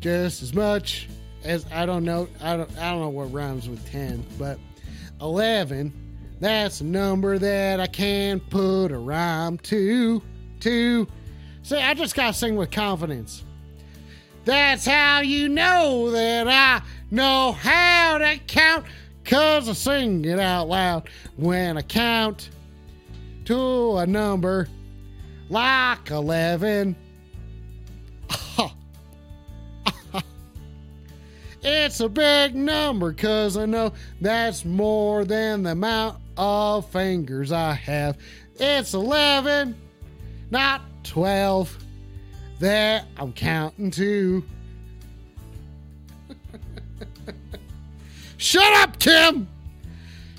just as much as I don't know I don't I don't know what rhymes with 10, but 11 that's a number that I can put a rhyme to to See, I just got to sing with confidence. That's how you know that I know how to count cuz I sing it out loud when I count to a number like 11. It's a big number because I know that's more than the amount of fingers I have. It's 11, not 12, that I'm counting to. (laughs) Shut up, Kim!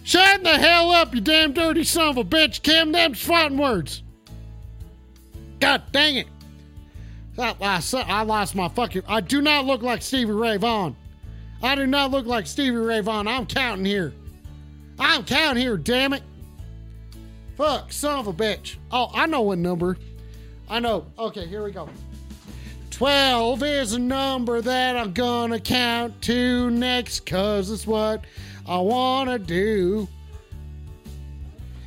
Shut the hell up, you damn dirty son of a bitch, Kim. Them's fighting words. God dang it. I I lost my fucking. I do not look like Stevie Ray Vaughan. I do not look like Stevie Ray Vaughan. I'm counting here. I'm counting here, damn it. Fuck, son of a bitch. Oh, I know what number. I know. Okay, here we go. 12 is a number that I'm gonna count to next, cause it's what I wanna do.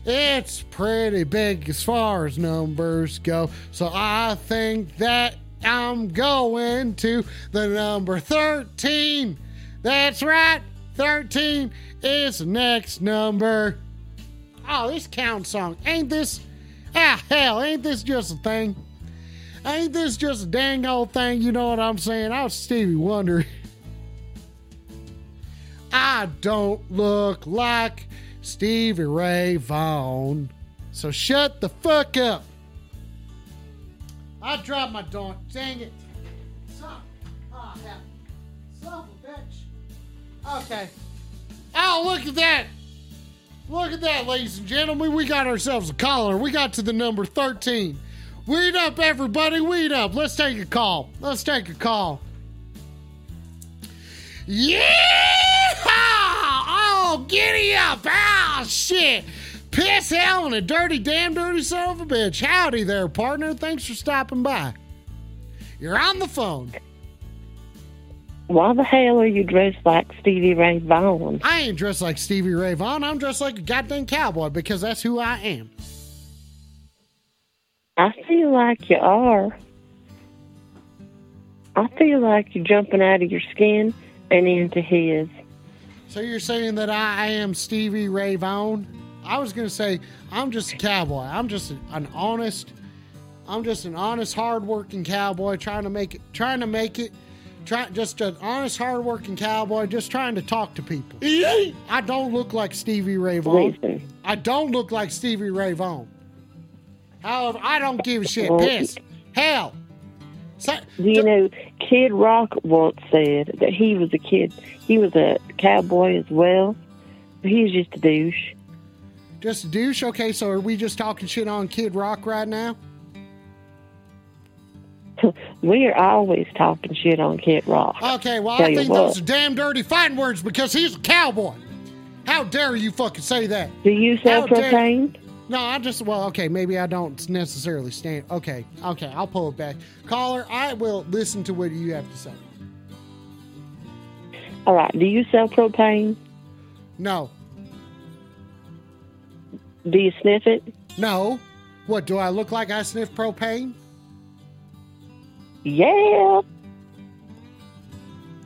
It's pretty big as far as numbers go, so I think that I'm going to the number 13. That's right, 13 is next number. Oh, this count song. Ain't this? Ah, hell, ain't this just a thing? Ain't this just a dang old thing? You know what I'm saying? I was Stevie Wonder. (laughs) I don't look like Stevie Ray Vaughan. So shut the fuck up. I dropped my darn. Dang it. Son. Oh, hell. Son of a bitch. Okay. Oh, look at that. Look at that, ladies and gentlemen. We got ourselves a caller. We got to the number 13. Weed up, everybody. Weed up. Let's take a call. Let's take a call. Yeah! (laughs) Oh, giddy up. Oh, shit. Piss hell and a dirty, damn dirty son of a bitch. Howdy there, partner. Thanks for stopping by. You're on the phone. Why the hell are you dressed like Stevie Ray Vaughan? I ain't dressed like Stevie Ray Vaughan. I'm dressed like a goddamn cowboy because that's who I am. I feel like you are. I feel like you're jumping out of your skin and into his. So you're saying that I am Stevie Ray Vaughan? I was gonna say I'm just a cowboy. I'm just an honest. I'm just an honest, hardworking cowboy trying to make it. Trying to make it. Try just an honest, hardworking cowboy just trying to talk to people. I don't look like Stevie Ray Vaughan. I don't look like Stevie Ray Vaughan. However, I don't give a shit. Well, Piss. Hell. So, do you know, Kid Rock once said that he was a kid. He was a cowboy as well. But he was just a douche. just a douche. Okay, so are we just talking shit on Kid Rock right now? (laughs) We are always talking shit on Kid Rock. Okay, well, Tell I think those are damn dirty fighting words because he's a cowboy. How dare you fucking say that? Do you sell How dare- propane? No, I just, well, okay, maybe I don't necessarily stand. Okay, okay, I'll pull it back. Caller, I will listen to what you have to say. All right. Do you sell propane? No, Do you sniff it? No. What, do I look like I sniff propane? Yeah.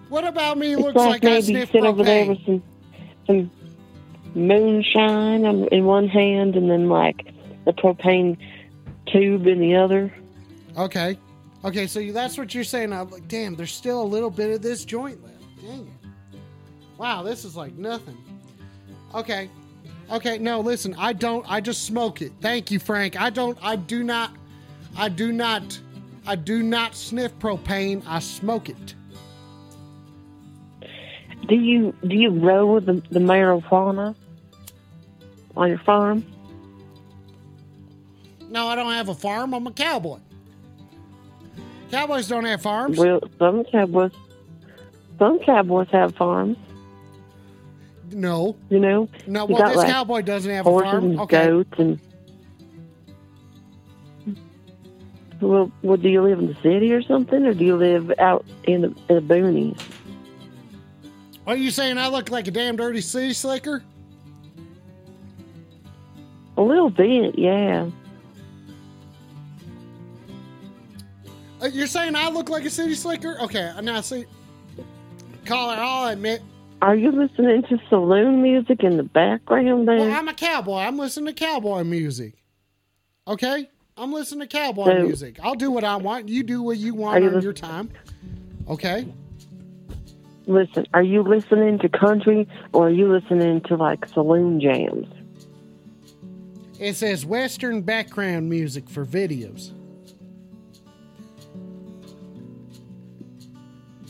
What about me It's looks like like, I sniff sit over there with propane? some some moonshine in one hand and then like the propane tube in the other. Okay. Okay, so that's what you're saying. I'm like, damn, there's still a little bit of this joint left. Dang it. Wow, this is like nothing. Okay. Okay, no, listen, I don't I just smoke it. Thank you, Frank. I don't I do not I do not I do not sniff propane. I smoke it. Do you do you grow the the marijuana on your farm? No, I don't have a farm. I'm a cowboy. Cowboys don't have farms. Well, some cowboys some cowboys have farms. No. You know, No, well, this like, cowboy doesn't have a farm. and Okay. goats and. Well, well, do you live in the city or something, or do you live out in the, in the boonies? Are you saying I look like a damn dirty city slicker? A little bit, yeah. Uh, You're saying I look like a city slicker? Okay, now see. Caller, I'll admit. Are you listening to saloon music in the background there? Well, I'm a cowboy. I'm listening to cowboy music. Okay? I'm listening to cowboy So- music. I'll do what I want. You do what you Are want you on lis- your time. Okay? Listen, are you listening to country or are you listening to like saloon jams? It says Western background music for videos.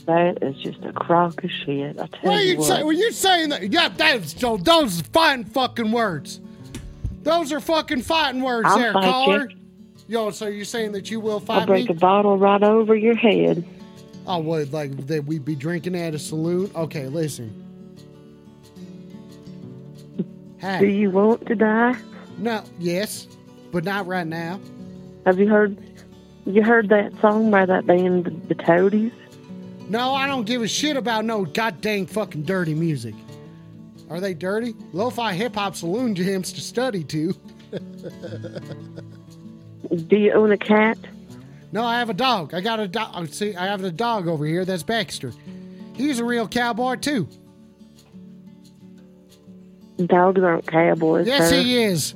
That is just a crock of shit. I tell What are you you what. saying? Were you saying that? Yeah, that's so. Those are fighting fucking words. Those are fucking fighting words I'll there, caller. you. Yo, so you're saying that you will fight I'll break me? a bottle right over your head. Oh, what? Like that we'd be drinking at a saloon? Okay, listen. Do you want to die? no, yes, but not right now. Have you heard? You heard that song by that band, the, the Toadies? No, I don't give a shit about no goddamn fucking dirty music. Are they dirty? Lo-fi hip hop saloon jams to study to. (laughs) Do you own a cat? No, I have a dog. I got a dog. Oh, see, I have a dog over here. That's Baxter. He's a real cowboy too. Dogs aren't cowboys. Yes, sir. he is.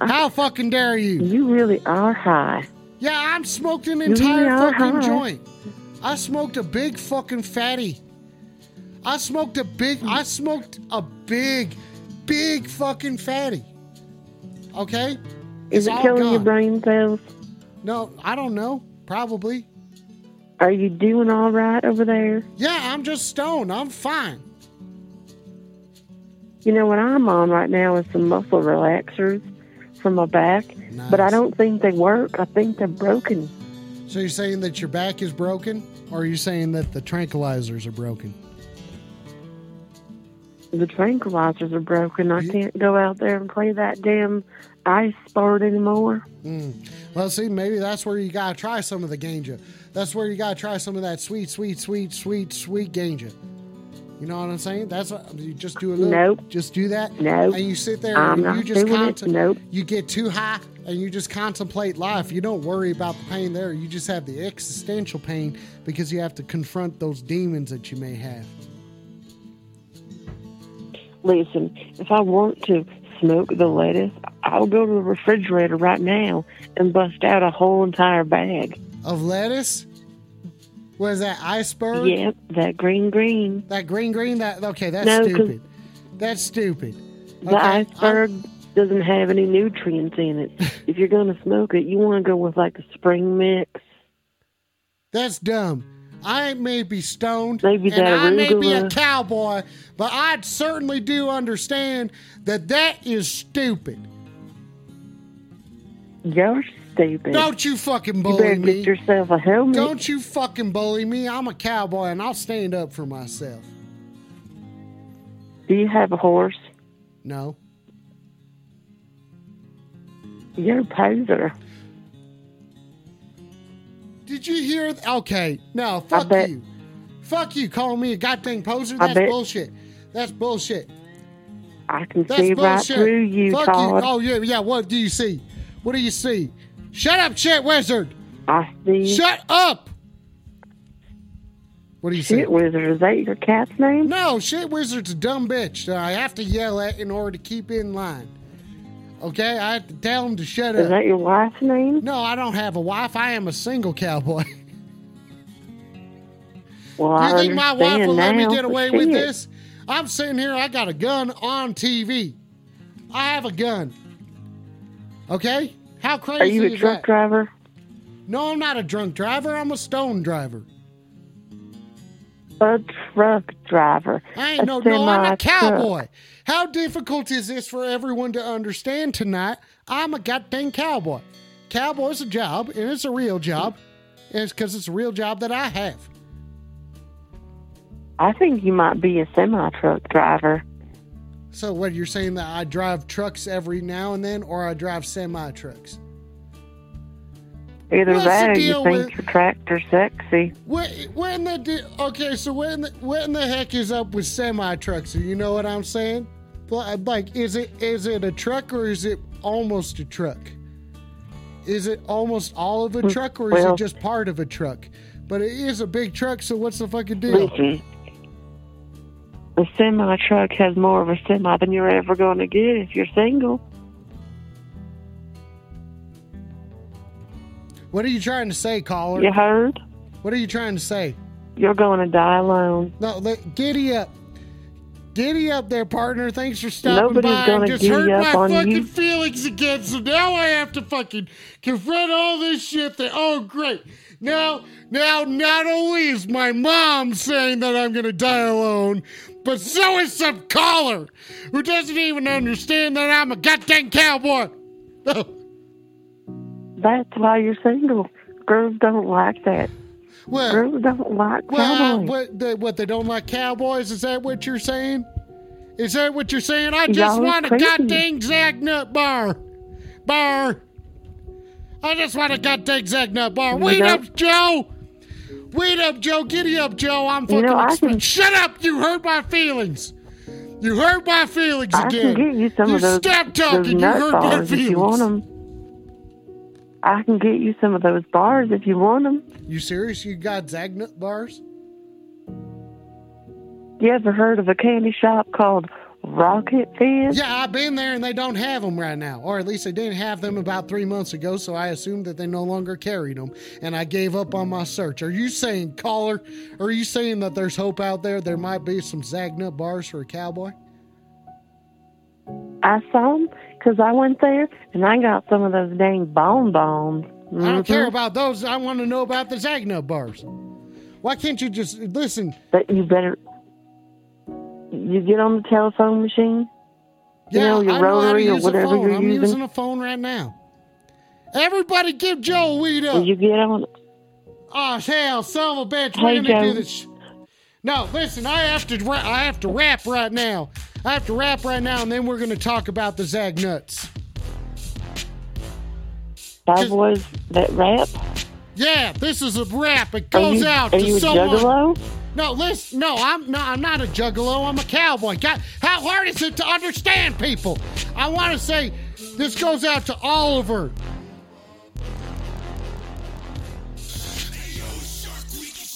How fucking dare you? You really are high. Yeah, I'm smoked an entire really fucking high. joint. I smoked a big fucking fatty. I smoked a big. I smoked a big, big fucking fatty. Okay. Is It's it killing your brain cells? No, I don't know. Probably. Are you doing all right over there? Yeah, I'm just stoned. I'm fine. You know what I'm on right now is some muscle relaxers for my back, but I don't think they work. I think they're broken. So you're saying that your back is broken, or are you saying that the tranquilizers are broken? The tranquilizers are broken. I You- can't go out there and play that damn ice sport anymore. Mm. Well, see, maybe that's where you gotta try some of the ganja. That's where you gotta try some of that sweet, sweet, sweet, sweet, sweet ganja. You know what I'm saying? That's what you just do a little. Nope. Just do that. Nope. And you sit there I'm and you just it. Nope. You get too high and you just contemplate life. You don't worry about the pain there. You just have the existential pain because you have to confront those demons that you may have. Listen, if I want to smoke the lettuce, I'll go to the refrigerator right now and bust out a whole entire bag. Of lettuce. What is that? Iceberg. Yep, that green green. That green green. That okay? That's No, stupid. That's stupid. The Okay, iceberg doesn't have any nutrients in it. (laughs) if you're going to smoke it, you want to go with like a spring mix. That's dumb. I may be stoned, Maybe and I may be a cowboy, but I certainly do understand that that is stupid. You're stupid. Don't you fucking you bully better me. get yourself a helmet. Don't you fucking bully me. I'm a cowboy, and I'll stand up for myself. Do you have a horse? No. You're a poser. Did you hear? Th- okay, no, fuck bet- you. Fuck you calling me a goddamn poser. That's bet- bullshit. That's bullshit. I can That's see right through you, Fuck Todd. you. Oh yeah, yeah. What do you see? What do you see? Shut up, shit wizard. I see. Shut up. What do you see? Shit wizard, is that your cat's name? No, shit wizard's a dumb bitch that I have to yell at in order to keep in line. Okay, I have to tell him to shut up. Is that your wife's name? No, I don't have a wife. I am a single cowboy. (laughs) Well, Do I you think my wife will let me get away with shit. this? I'm sitting here, I got a gun on TV. I have a gun. Okay? How crazy Are you a truck that? driver? No, I'm not a drunk driver. I'm a stone driver. A truck driver. I ain't a no, no, I'm a cowboy. How difficult is this for everyone to understand tonight? I'm a goddamn cowboy. Cowboy's a job, and it's a real job. And it's because it's a real job that I have. I think you might be a semi truck driver. So, what you're saying that I drive trucks every now and then, or I drive semi trucks? Either What's that or you think with- your tractor's sexy. What, what in the di- okay? So what in the, what in the heck is up with semi trucks? You know what I'm saying? Like, is it is it a truck or is it almost a truck? Is it almost all of a mm, truck or is well- it just part of a truck? But it is a big truck, so what's the fucking deal? Listen, a semi truck has more of a semi than you're ever going to get if you're single. What are you trying to say, caller? You heard? What are you trying to say? You're going to die alone. No, let, giddy up. Giddy up there, partner. Thanks for stopping Nobody's by. gonna I just hurt my fucking you. feelings again, so now I have to fucking confront all this shit that oh great. Now now not only is my mom saying that I'm gonna die alone, but so is some caller who doesn't even understand that I'm a goddamn cowboy. (laughs) That's why you're single. Girls don't like that. well, Girls don't like well, cowboys. what, they, what they don't like cowboys? Is that what you're saying? Is that what you're saying? I just Y'all want a goddamn Zagnut bar. Bar. I just want a goddamn Zagnut bar. Wait know- up, Joe. Wait up, Joe. Giddy up, Joe. I'm fucking. You know, I exp- can- Shut up. You hurt my feelings. You hurt my feelings I again. can get you some you of those, stop those talking. You nut hurt my bars if feelings. you want them. I can get you some of those bars if you want them. You serious? You got Zagnut bars? You ever heard of a candy shop called Rocket Fizz? Yeah, I've been there and they don't have them right now. Or at least they didn't have them about three months ago, so I assumed that they no longer carried them. And I gave up on my search. Are you saying, caller, are you saying that there's hope out there? There might be some Zagnut bars for a cowboy? I saw them because I went there and I got some of those dang bonbons. I don't care Mhm. about those. I want to know about the Zagnut bars. Why can't you just listen? But you better. You get on the telephone machine. You Yeah, know, your I know to rotary or a whatever you're I'm using. using a phone right now. Everybody give Joe a weed up. Will you get on? Oh hell, son of a bitch! Hey, We're gonna do this. No, listen. I have to. I have to rap right now. I have to rap right now, and then we're gonna talk about the Zag Nuts. That was that rap? Yeah, this is a rap. It goes you, out to you someone. juggalo? No, listen. No, I'm no. I'm not a juggalo. I'm a cowboy. God, how hard is it to understand people? I want to say this goes out to Oliver.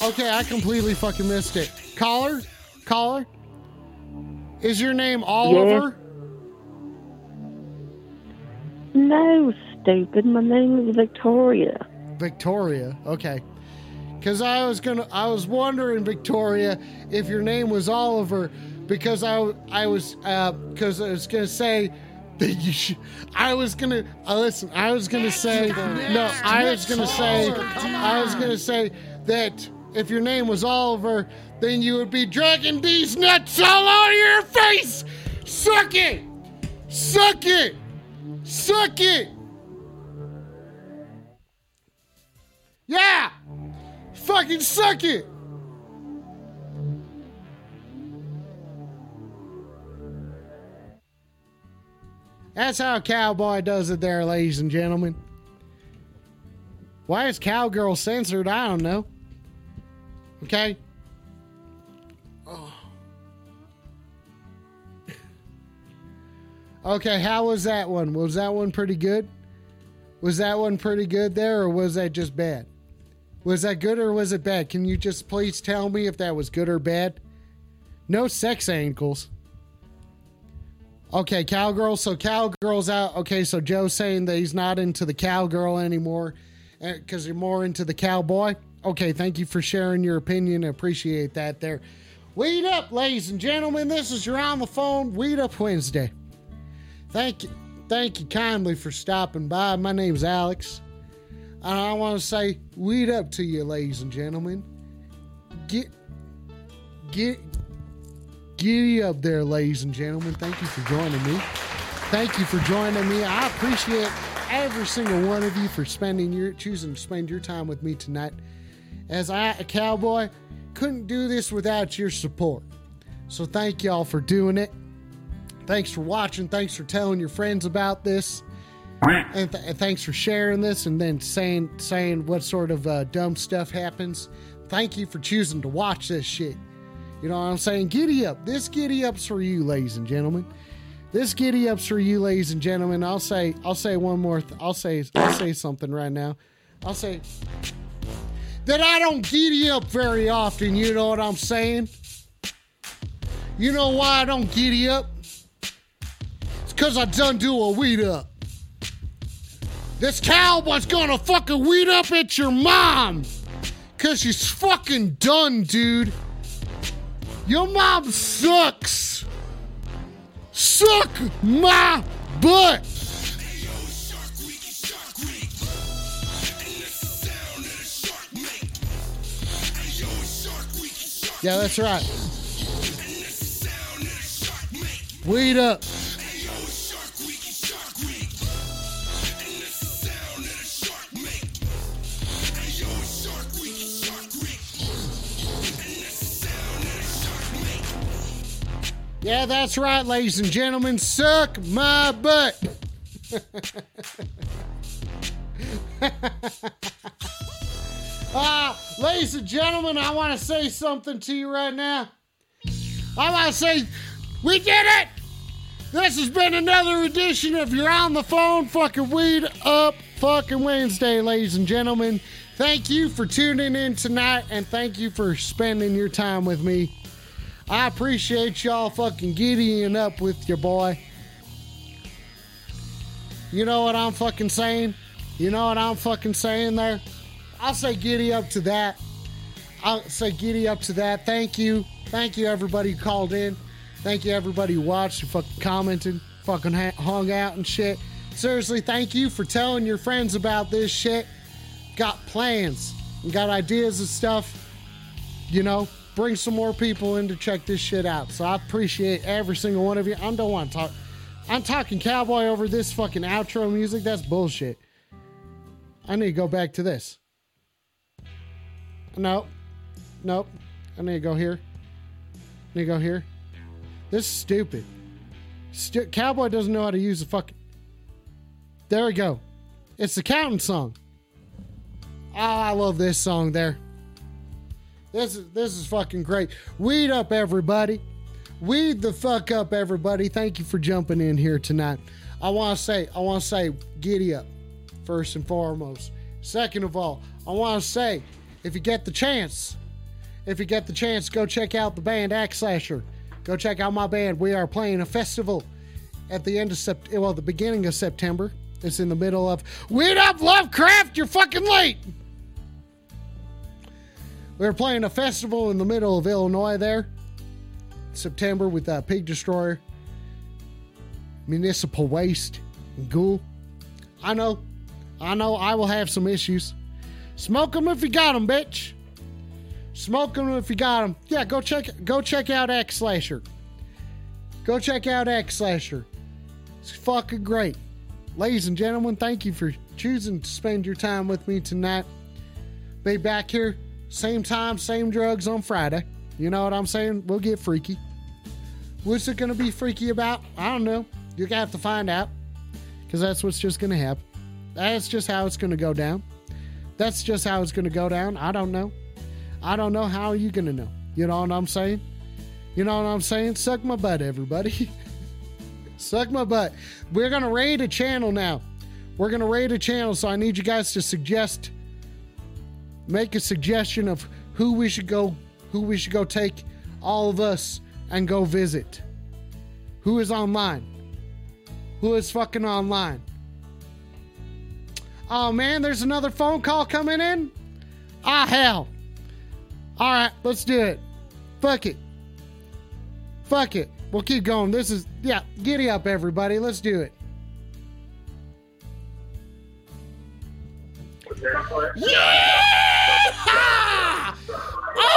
Okay, I completely fucking missed it. Caller, caller. Is your name Oliver? Yes. No, stupid. My name is Victoria. Victoria. Okay. Cuz I was to I was wondering Victoria if your name was Oliver because I I was uh cuz I was going to say that you should, I was going to uh, listen, I was going to say no, I was going to say I was going to say that if your name was Oliver, then you would be dragging these nuts all over your face. Suck it. Suck it. Suck it. Yeah! Fucking suck it! That's how cowboy does it there, ladies and gentlemen. Why is cowgirl censored? I don't know. Okay? (sighs) Okay, how was that one? Was that one pretty good? Was that one pretty good there, or was that just bad? Was that good or was it bad? Can you just please tell me if that was good or bad? No sex ankles. Okay, cowgirl. So cowgirl's out. Okay, so Joe's saying that he's not into the cowgirl anymore eh, because you're more into the cowboy. Okay, thank you for sharing your opinion. I appreciate that there. Weed up, ladies and gentlemen. This is your on the phone Weed Up Wednesday. Thank you, thank you kindly for stopping by. My name's Alex, and I want to say weed up to you, ladies and gentlemen. Get, get, giddy up there, ladies and gentlemen. Thank you for joining me. Thank you for joining me. I appreciate every single one of you for spending your choosing to spend your time with me tonight. As I, a cowboy, couldn't do this without your support. So thank y'all for doing it. Thanks for watching. Thanks for telling your friends about this. And, th- and thanks for sharing this and then saying saying what sort of uh, dumb stuff happens. Thank you for choosing to watch this shit. You know what I'm saying? Giddy up. This giddy up's for you, ladies and gentlemen. This giddy up's for you, ladies and gentlemen. I'll say I'll say one more. Th- I'll say I'll say something right now. I'll say that I don't giddy up very often. You know what I'm saying? You know why I don't giddy up? It's because I done do a weed up. This cowboy's gonna fucking weed up at your mom. Cause she's fucking done, dude. Your mom sucks. Suck my butt. Yeah, that's right. Weed up. Yeah, that's right, ladies and gentlemen. Suck my butt. Ah, (laughs) ladies and gentlemen, I want to say something to you right now. I want to say, we did it! This has been another edition of your on the phone fucking weed up fucking Wednesday, ladies and gentlemen. Thank you for tuning in tonight and thank you for spending your time with me. I appreciate y'all fucking giddying up with your boy. You know what I'm fucking saying? You know what I'm fucking saying there? I'll say giddy up to that. I'll say giddy up to that. Thank you. Thank you, everybody who called in. Thank you, everybody who watched, who fucking commented, fucking hung out and shit. Seriously, thank you for telling your friends about this shit. Got plans and got ideas and stuff. You know, bring some more people in to check this shit out. So I appreciate every single one of you. I don't want to talk. I'm talking cowboy over this fucking outro music. That's bullshit. I need to go back to this. Nope. Nope. I need to go here. I need to go here. This is stupid. Stu- Cowboy doesn't know how to use the fucking. There we go. It's the counting song. Oh, I love this song there. This is this is fucking great. Weed up, everybody. Weed the fuck up, everybody. Thank you for jumping in here tonight. I want to say, I want to say, giddy up, first and foremost. Second of all, I want to say, if you get the chance, if you get the chance, go check out the band Axe Slasher. Go check out my band. We are playing a festival at the end of September, well, the beginning of September. It's in the middle of Weed Up Lovecraft. You're fucking late. We were playing a festival in the middle of Illinois there, September with Pig Destroyer, Municipal Waste, and Ghoul. I know, I know, I will have some issues. Smoke them if you got them, bitch. Smoke them if you got them. Yeah, go check, go check out X Slasher. Go check out X Slasher. It's fucking great. Ladies and gentlemen, thank you for choosing to spend your time with me tonight. Be back here, same time, same drugs on Friday. You know what I'm saying? We'll get freaky. What's it going to be freaky about? I don't know. You're going to have to find out because that's what's just going to happen. That's just how it's going to go down. That's just how it's going to go down. I don't know. I don't know. How are you going to know? You know what I'm saying? You know what I'm saying? Suck my butt, everybody. (laughs) Suck my butt. We're gonna raid a channel now. We're gonna raid a channel, so I need you guys to suggest, make a suggestion of who we should go, who we should go take all of us and go visit. Who is online? Who is fucking online? Oh man, there's another phone call coming in. Ah hell. All right, let's do it. Fuck it. Fuck it. We'll keep going. This is yeah. Giddy up, everybody. Let's do it. Yeah! (laughs)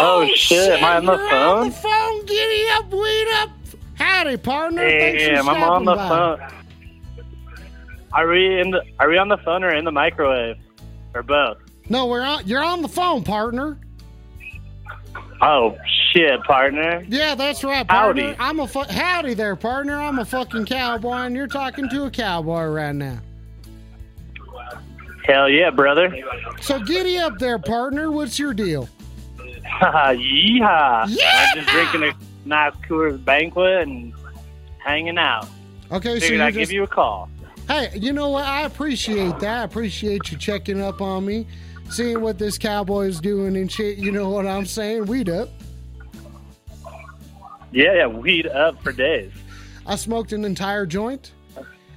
Oh, oh, shit, am I on the phone? On the phone. Giddy up, weed up. Howdy, partner. Thanks for Damn, I'm on the by. phone. Are we in the Are we on the phone or in the microwave, or both? No, we're on. You're on the phone, partner. Oh shit, partner. Yeah, that's right, partner. Howdy. I'm a howdy there, partner. I'm a fucking cowboy, and you're talking to a cowboy right now. Hell yeah, brother. So giddy up there, partner. What's your deal? (laughs) Yeehaw. Yeah! I'm just drinking a nice Coors Banquet and hanging out. Okay, so you I'd just give you a call. hey, you know what? I appreciate that. I appreciate you checking up on me, seeing what this cowboy is doing and shit. You know what I'm saying? Weed up. Yeah, yeah, weed up for days. I smoked an entire joint,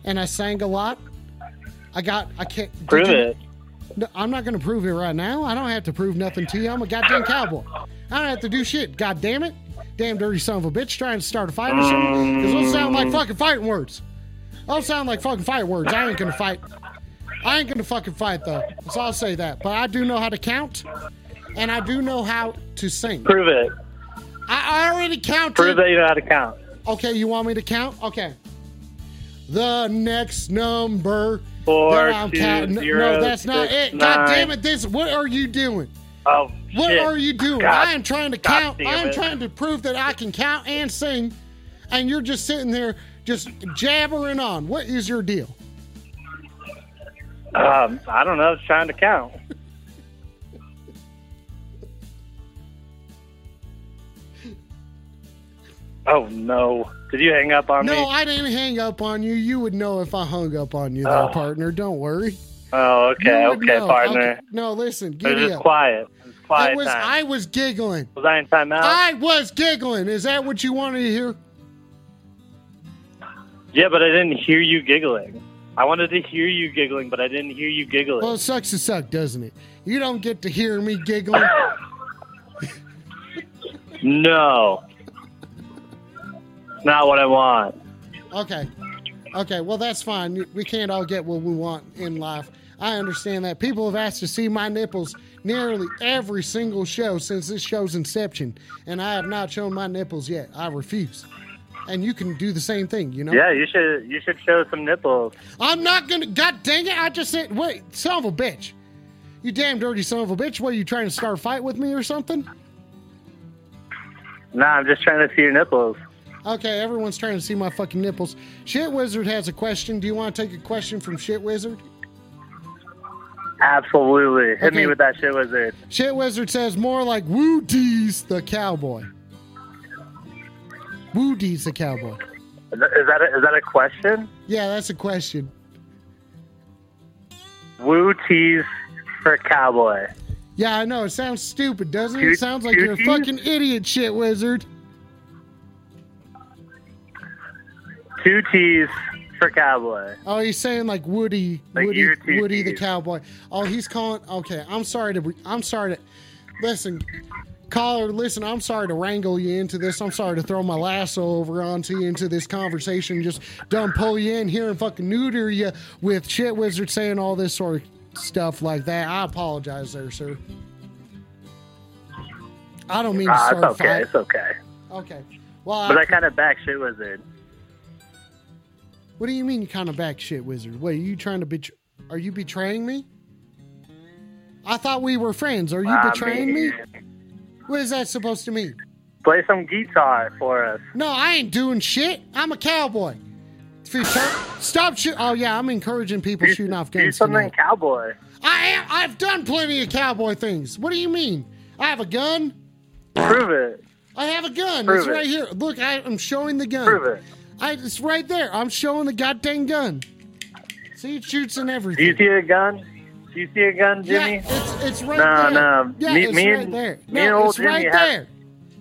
and I sang a lot. I got. I can't Prove you- it. No, I'm not going to prove it right now. I don't have to prove nothing to you. I'm a goddamn cowboy. I don't have to do shit. God damn it. Damn dirty son of a bitch trying to start a fight or something. Because those sound like fucking fighting words. Those sound like fucking fight words. I ain't going to fight. I ain't going to fucking fight, though. So I'll say that. But I do know how to count, and I do know how to sing. Prove it. I I already counted. Prove that you know how to count. Okay, you want me to count? Okay. The next number Four, I'm two, counting. zero, no, that's not six, it. God damn it! This. What are you doing? Oh What shit. are you doing? God- I am trying to count. I am trying to prove that I can count and sing, and you're just sitting there just jabbering on. What is your deal? Um, I don't know. Just trying to count. (laughs) Oh no! Did you hang up on No, me? No, I didn't hang up on you. You would know if I hung up on you, there, Oh. partner. Don't worry. Oh, okay, okay, know. partner. Okay. No, listen, It was just up. quiet. It was quiet I was, time. I was giggling. was I in timeout? I was giggling. Is that what you wanted to hear? yeah, but I didn't hear you giggling. I wanted to hear you giggling, but I didn't hear you giggling. Well, it sucks to suck, doesn't it? You don't get to hear me giggling. (laughs) no, not what I want. Okay. Okay, well, that's fine. We can't all get what we want in life. I understand that. People have asked to see my nipples nearly every single show since this show's inception, and I have not shown my nipples yet. I refuse. And you can do the same thing, you know? Yeah, you should. You should show some nipples. I'm not gonna. God dang it! I just said, wait, son of a bitch. You damn dirty son of a bitch. What, are you trying to start a fight with me or something? Nah, I'm just trying to see your nipples. Okay, everyone's trying to see my fucking nipples. Shit Wizard has a question. Do you want to take a question from Shit Wizard? Absolutely. Hit Okay. me with that shit wizard. Shit Wizard says more like Woody's the cowboy. Woody's the cowboy. Is that is that a, is that a question? Yeah, that's a question. Woo tease for cowboy. Yeah, I know. It sounds stupid, doesn't it? It sounds like you're a fucking idiot, Shit Wizard. Two T's for cowboy. Oh, he's saying like Woody, Like Woody, Woody the cowboy. Oh, he's calling. Okay, I'm sorry to. I'm sorry to. Listen, caller. Listen, I'm sorry to wrangle you into this. I'm sorry to throw my lasso over onto you into this conversation. Just dumb pull you in here and fucking neuter you with shit wizard saying all this sort of stuff like that. I apologize, there, sir. I don't mean to Ah, start it's okay. It's okay. Okay. Well, But I, I kind of back shit wizard. What do you mean you kind of back shit wizard? Wait, are you trying to betray? Are you betraying me? I thought we were friends. Are you I betraying me? What is that supposed to mean? Play some guitar for us. No, I ain't doing shit. I'm a cowboy. Stop shoot. Oh yeah, I'm encouraging people Do, shooting off guns. do something tonight. cowboy. I am. I've done plenty of cowboy things. What do you mean? I have a gun. Prove it. I have a gun. Prove it's it. right here. Look, I am showing the gun. Prove it. I, it's right there. I'm showing the goddamn gun. See, it shoots and everything. Do you see a gun? Do you see a gun, Jimmy? Yeah, it's, it's right No, there. no. Yeah, Me- it's me right and- there. me and old it's Jimmy have- there.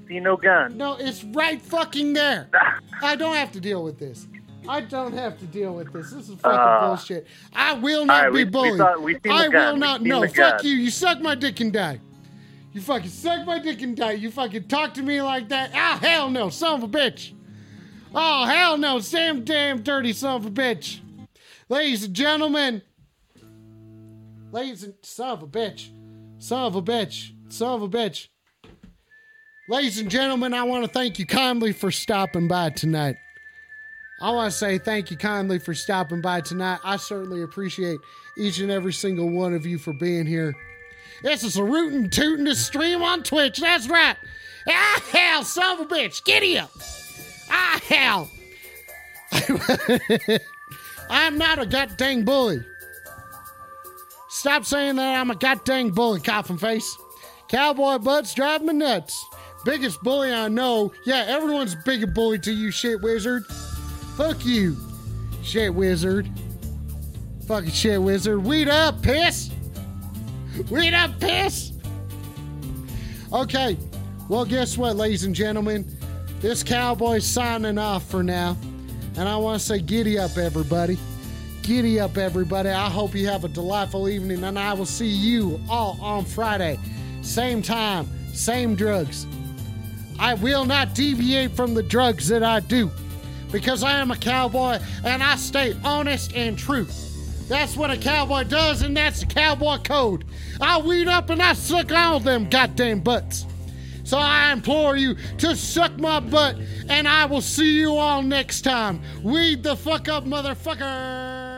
See no gun. No, it's right fucking there. (laughs) I don't have to deal with this. I don't have to deal with this. This is fucking Uh, bullshit. I will not right, be we- we bullied. thought- we the I will not. No, fuck gun. you. You suck my dick and die. You fucking suck my dick and die. You fucking talk to me like that. Ah, hell no, son of a bitch. Oh, hell no, Sam damn dirty son of a bitch. Ladies and gentlemen, ladies and son of a bitch, son of a bitch, son of a bitch. Ladies and gentlemen, I want to thank you kindly for stopping by tonight. I want to say thank you kindly for stopping by tonight. I certainly appreciate each and every single one of you for being here. This is a rootin' tootin' to stream on Twitch. That's right. Ah, hell, son of a bitch. Giddy up. Ah, hell. (laughs) I'm not a goddamn bully. Stop saying that I'm a goddamn bully, coffin face. Cowboy butts drive me nuts. Biggest bully I know. Yeah, everyone's big a bully to you, shit wizard. Fuck you, shit wizard. Fucking shit wizard. Weed up, piss. Weed up, piss. Okay, well, guess what, ladies and gentlemen? This cowboy's signing off for now. And I want to say, giddy up, everybody. Giddy up, everybody. I hope you have a delightful evening, and I will see you all on Friday. Same time, same drugs. I will not deviate from the drugs that I do because I am a cowboy and I stay honest and true. That's what a cowboy does, and that's the cowboy code. I weed up and I suck all them goddamn butts. So I implore you to suck my butt, and I will see you all next time. Weed the fuck up, motherfucker.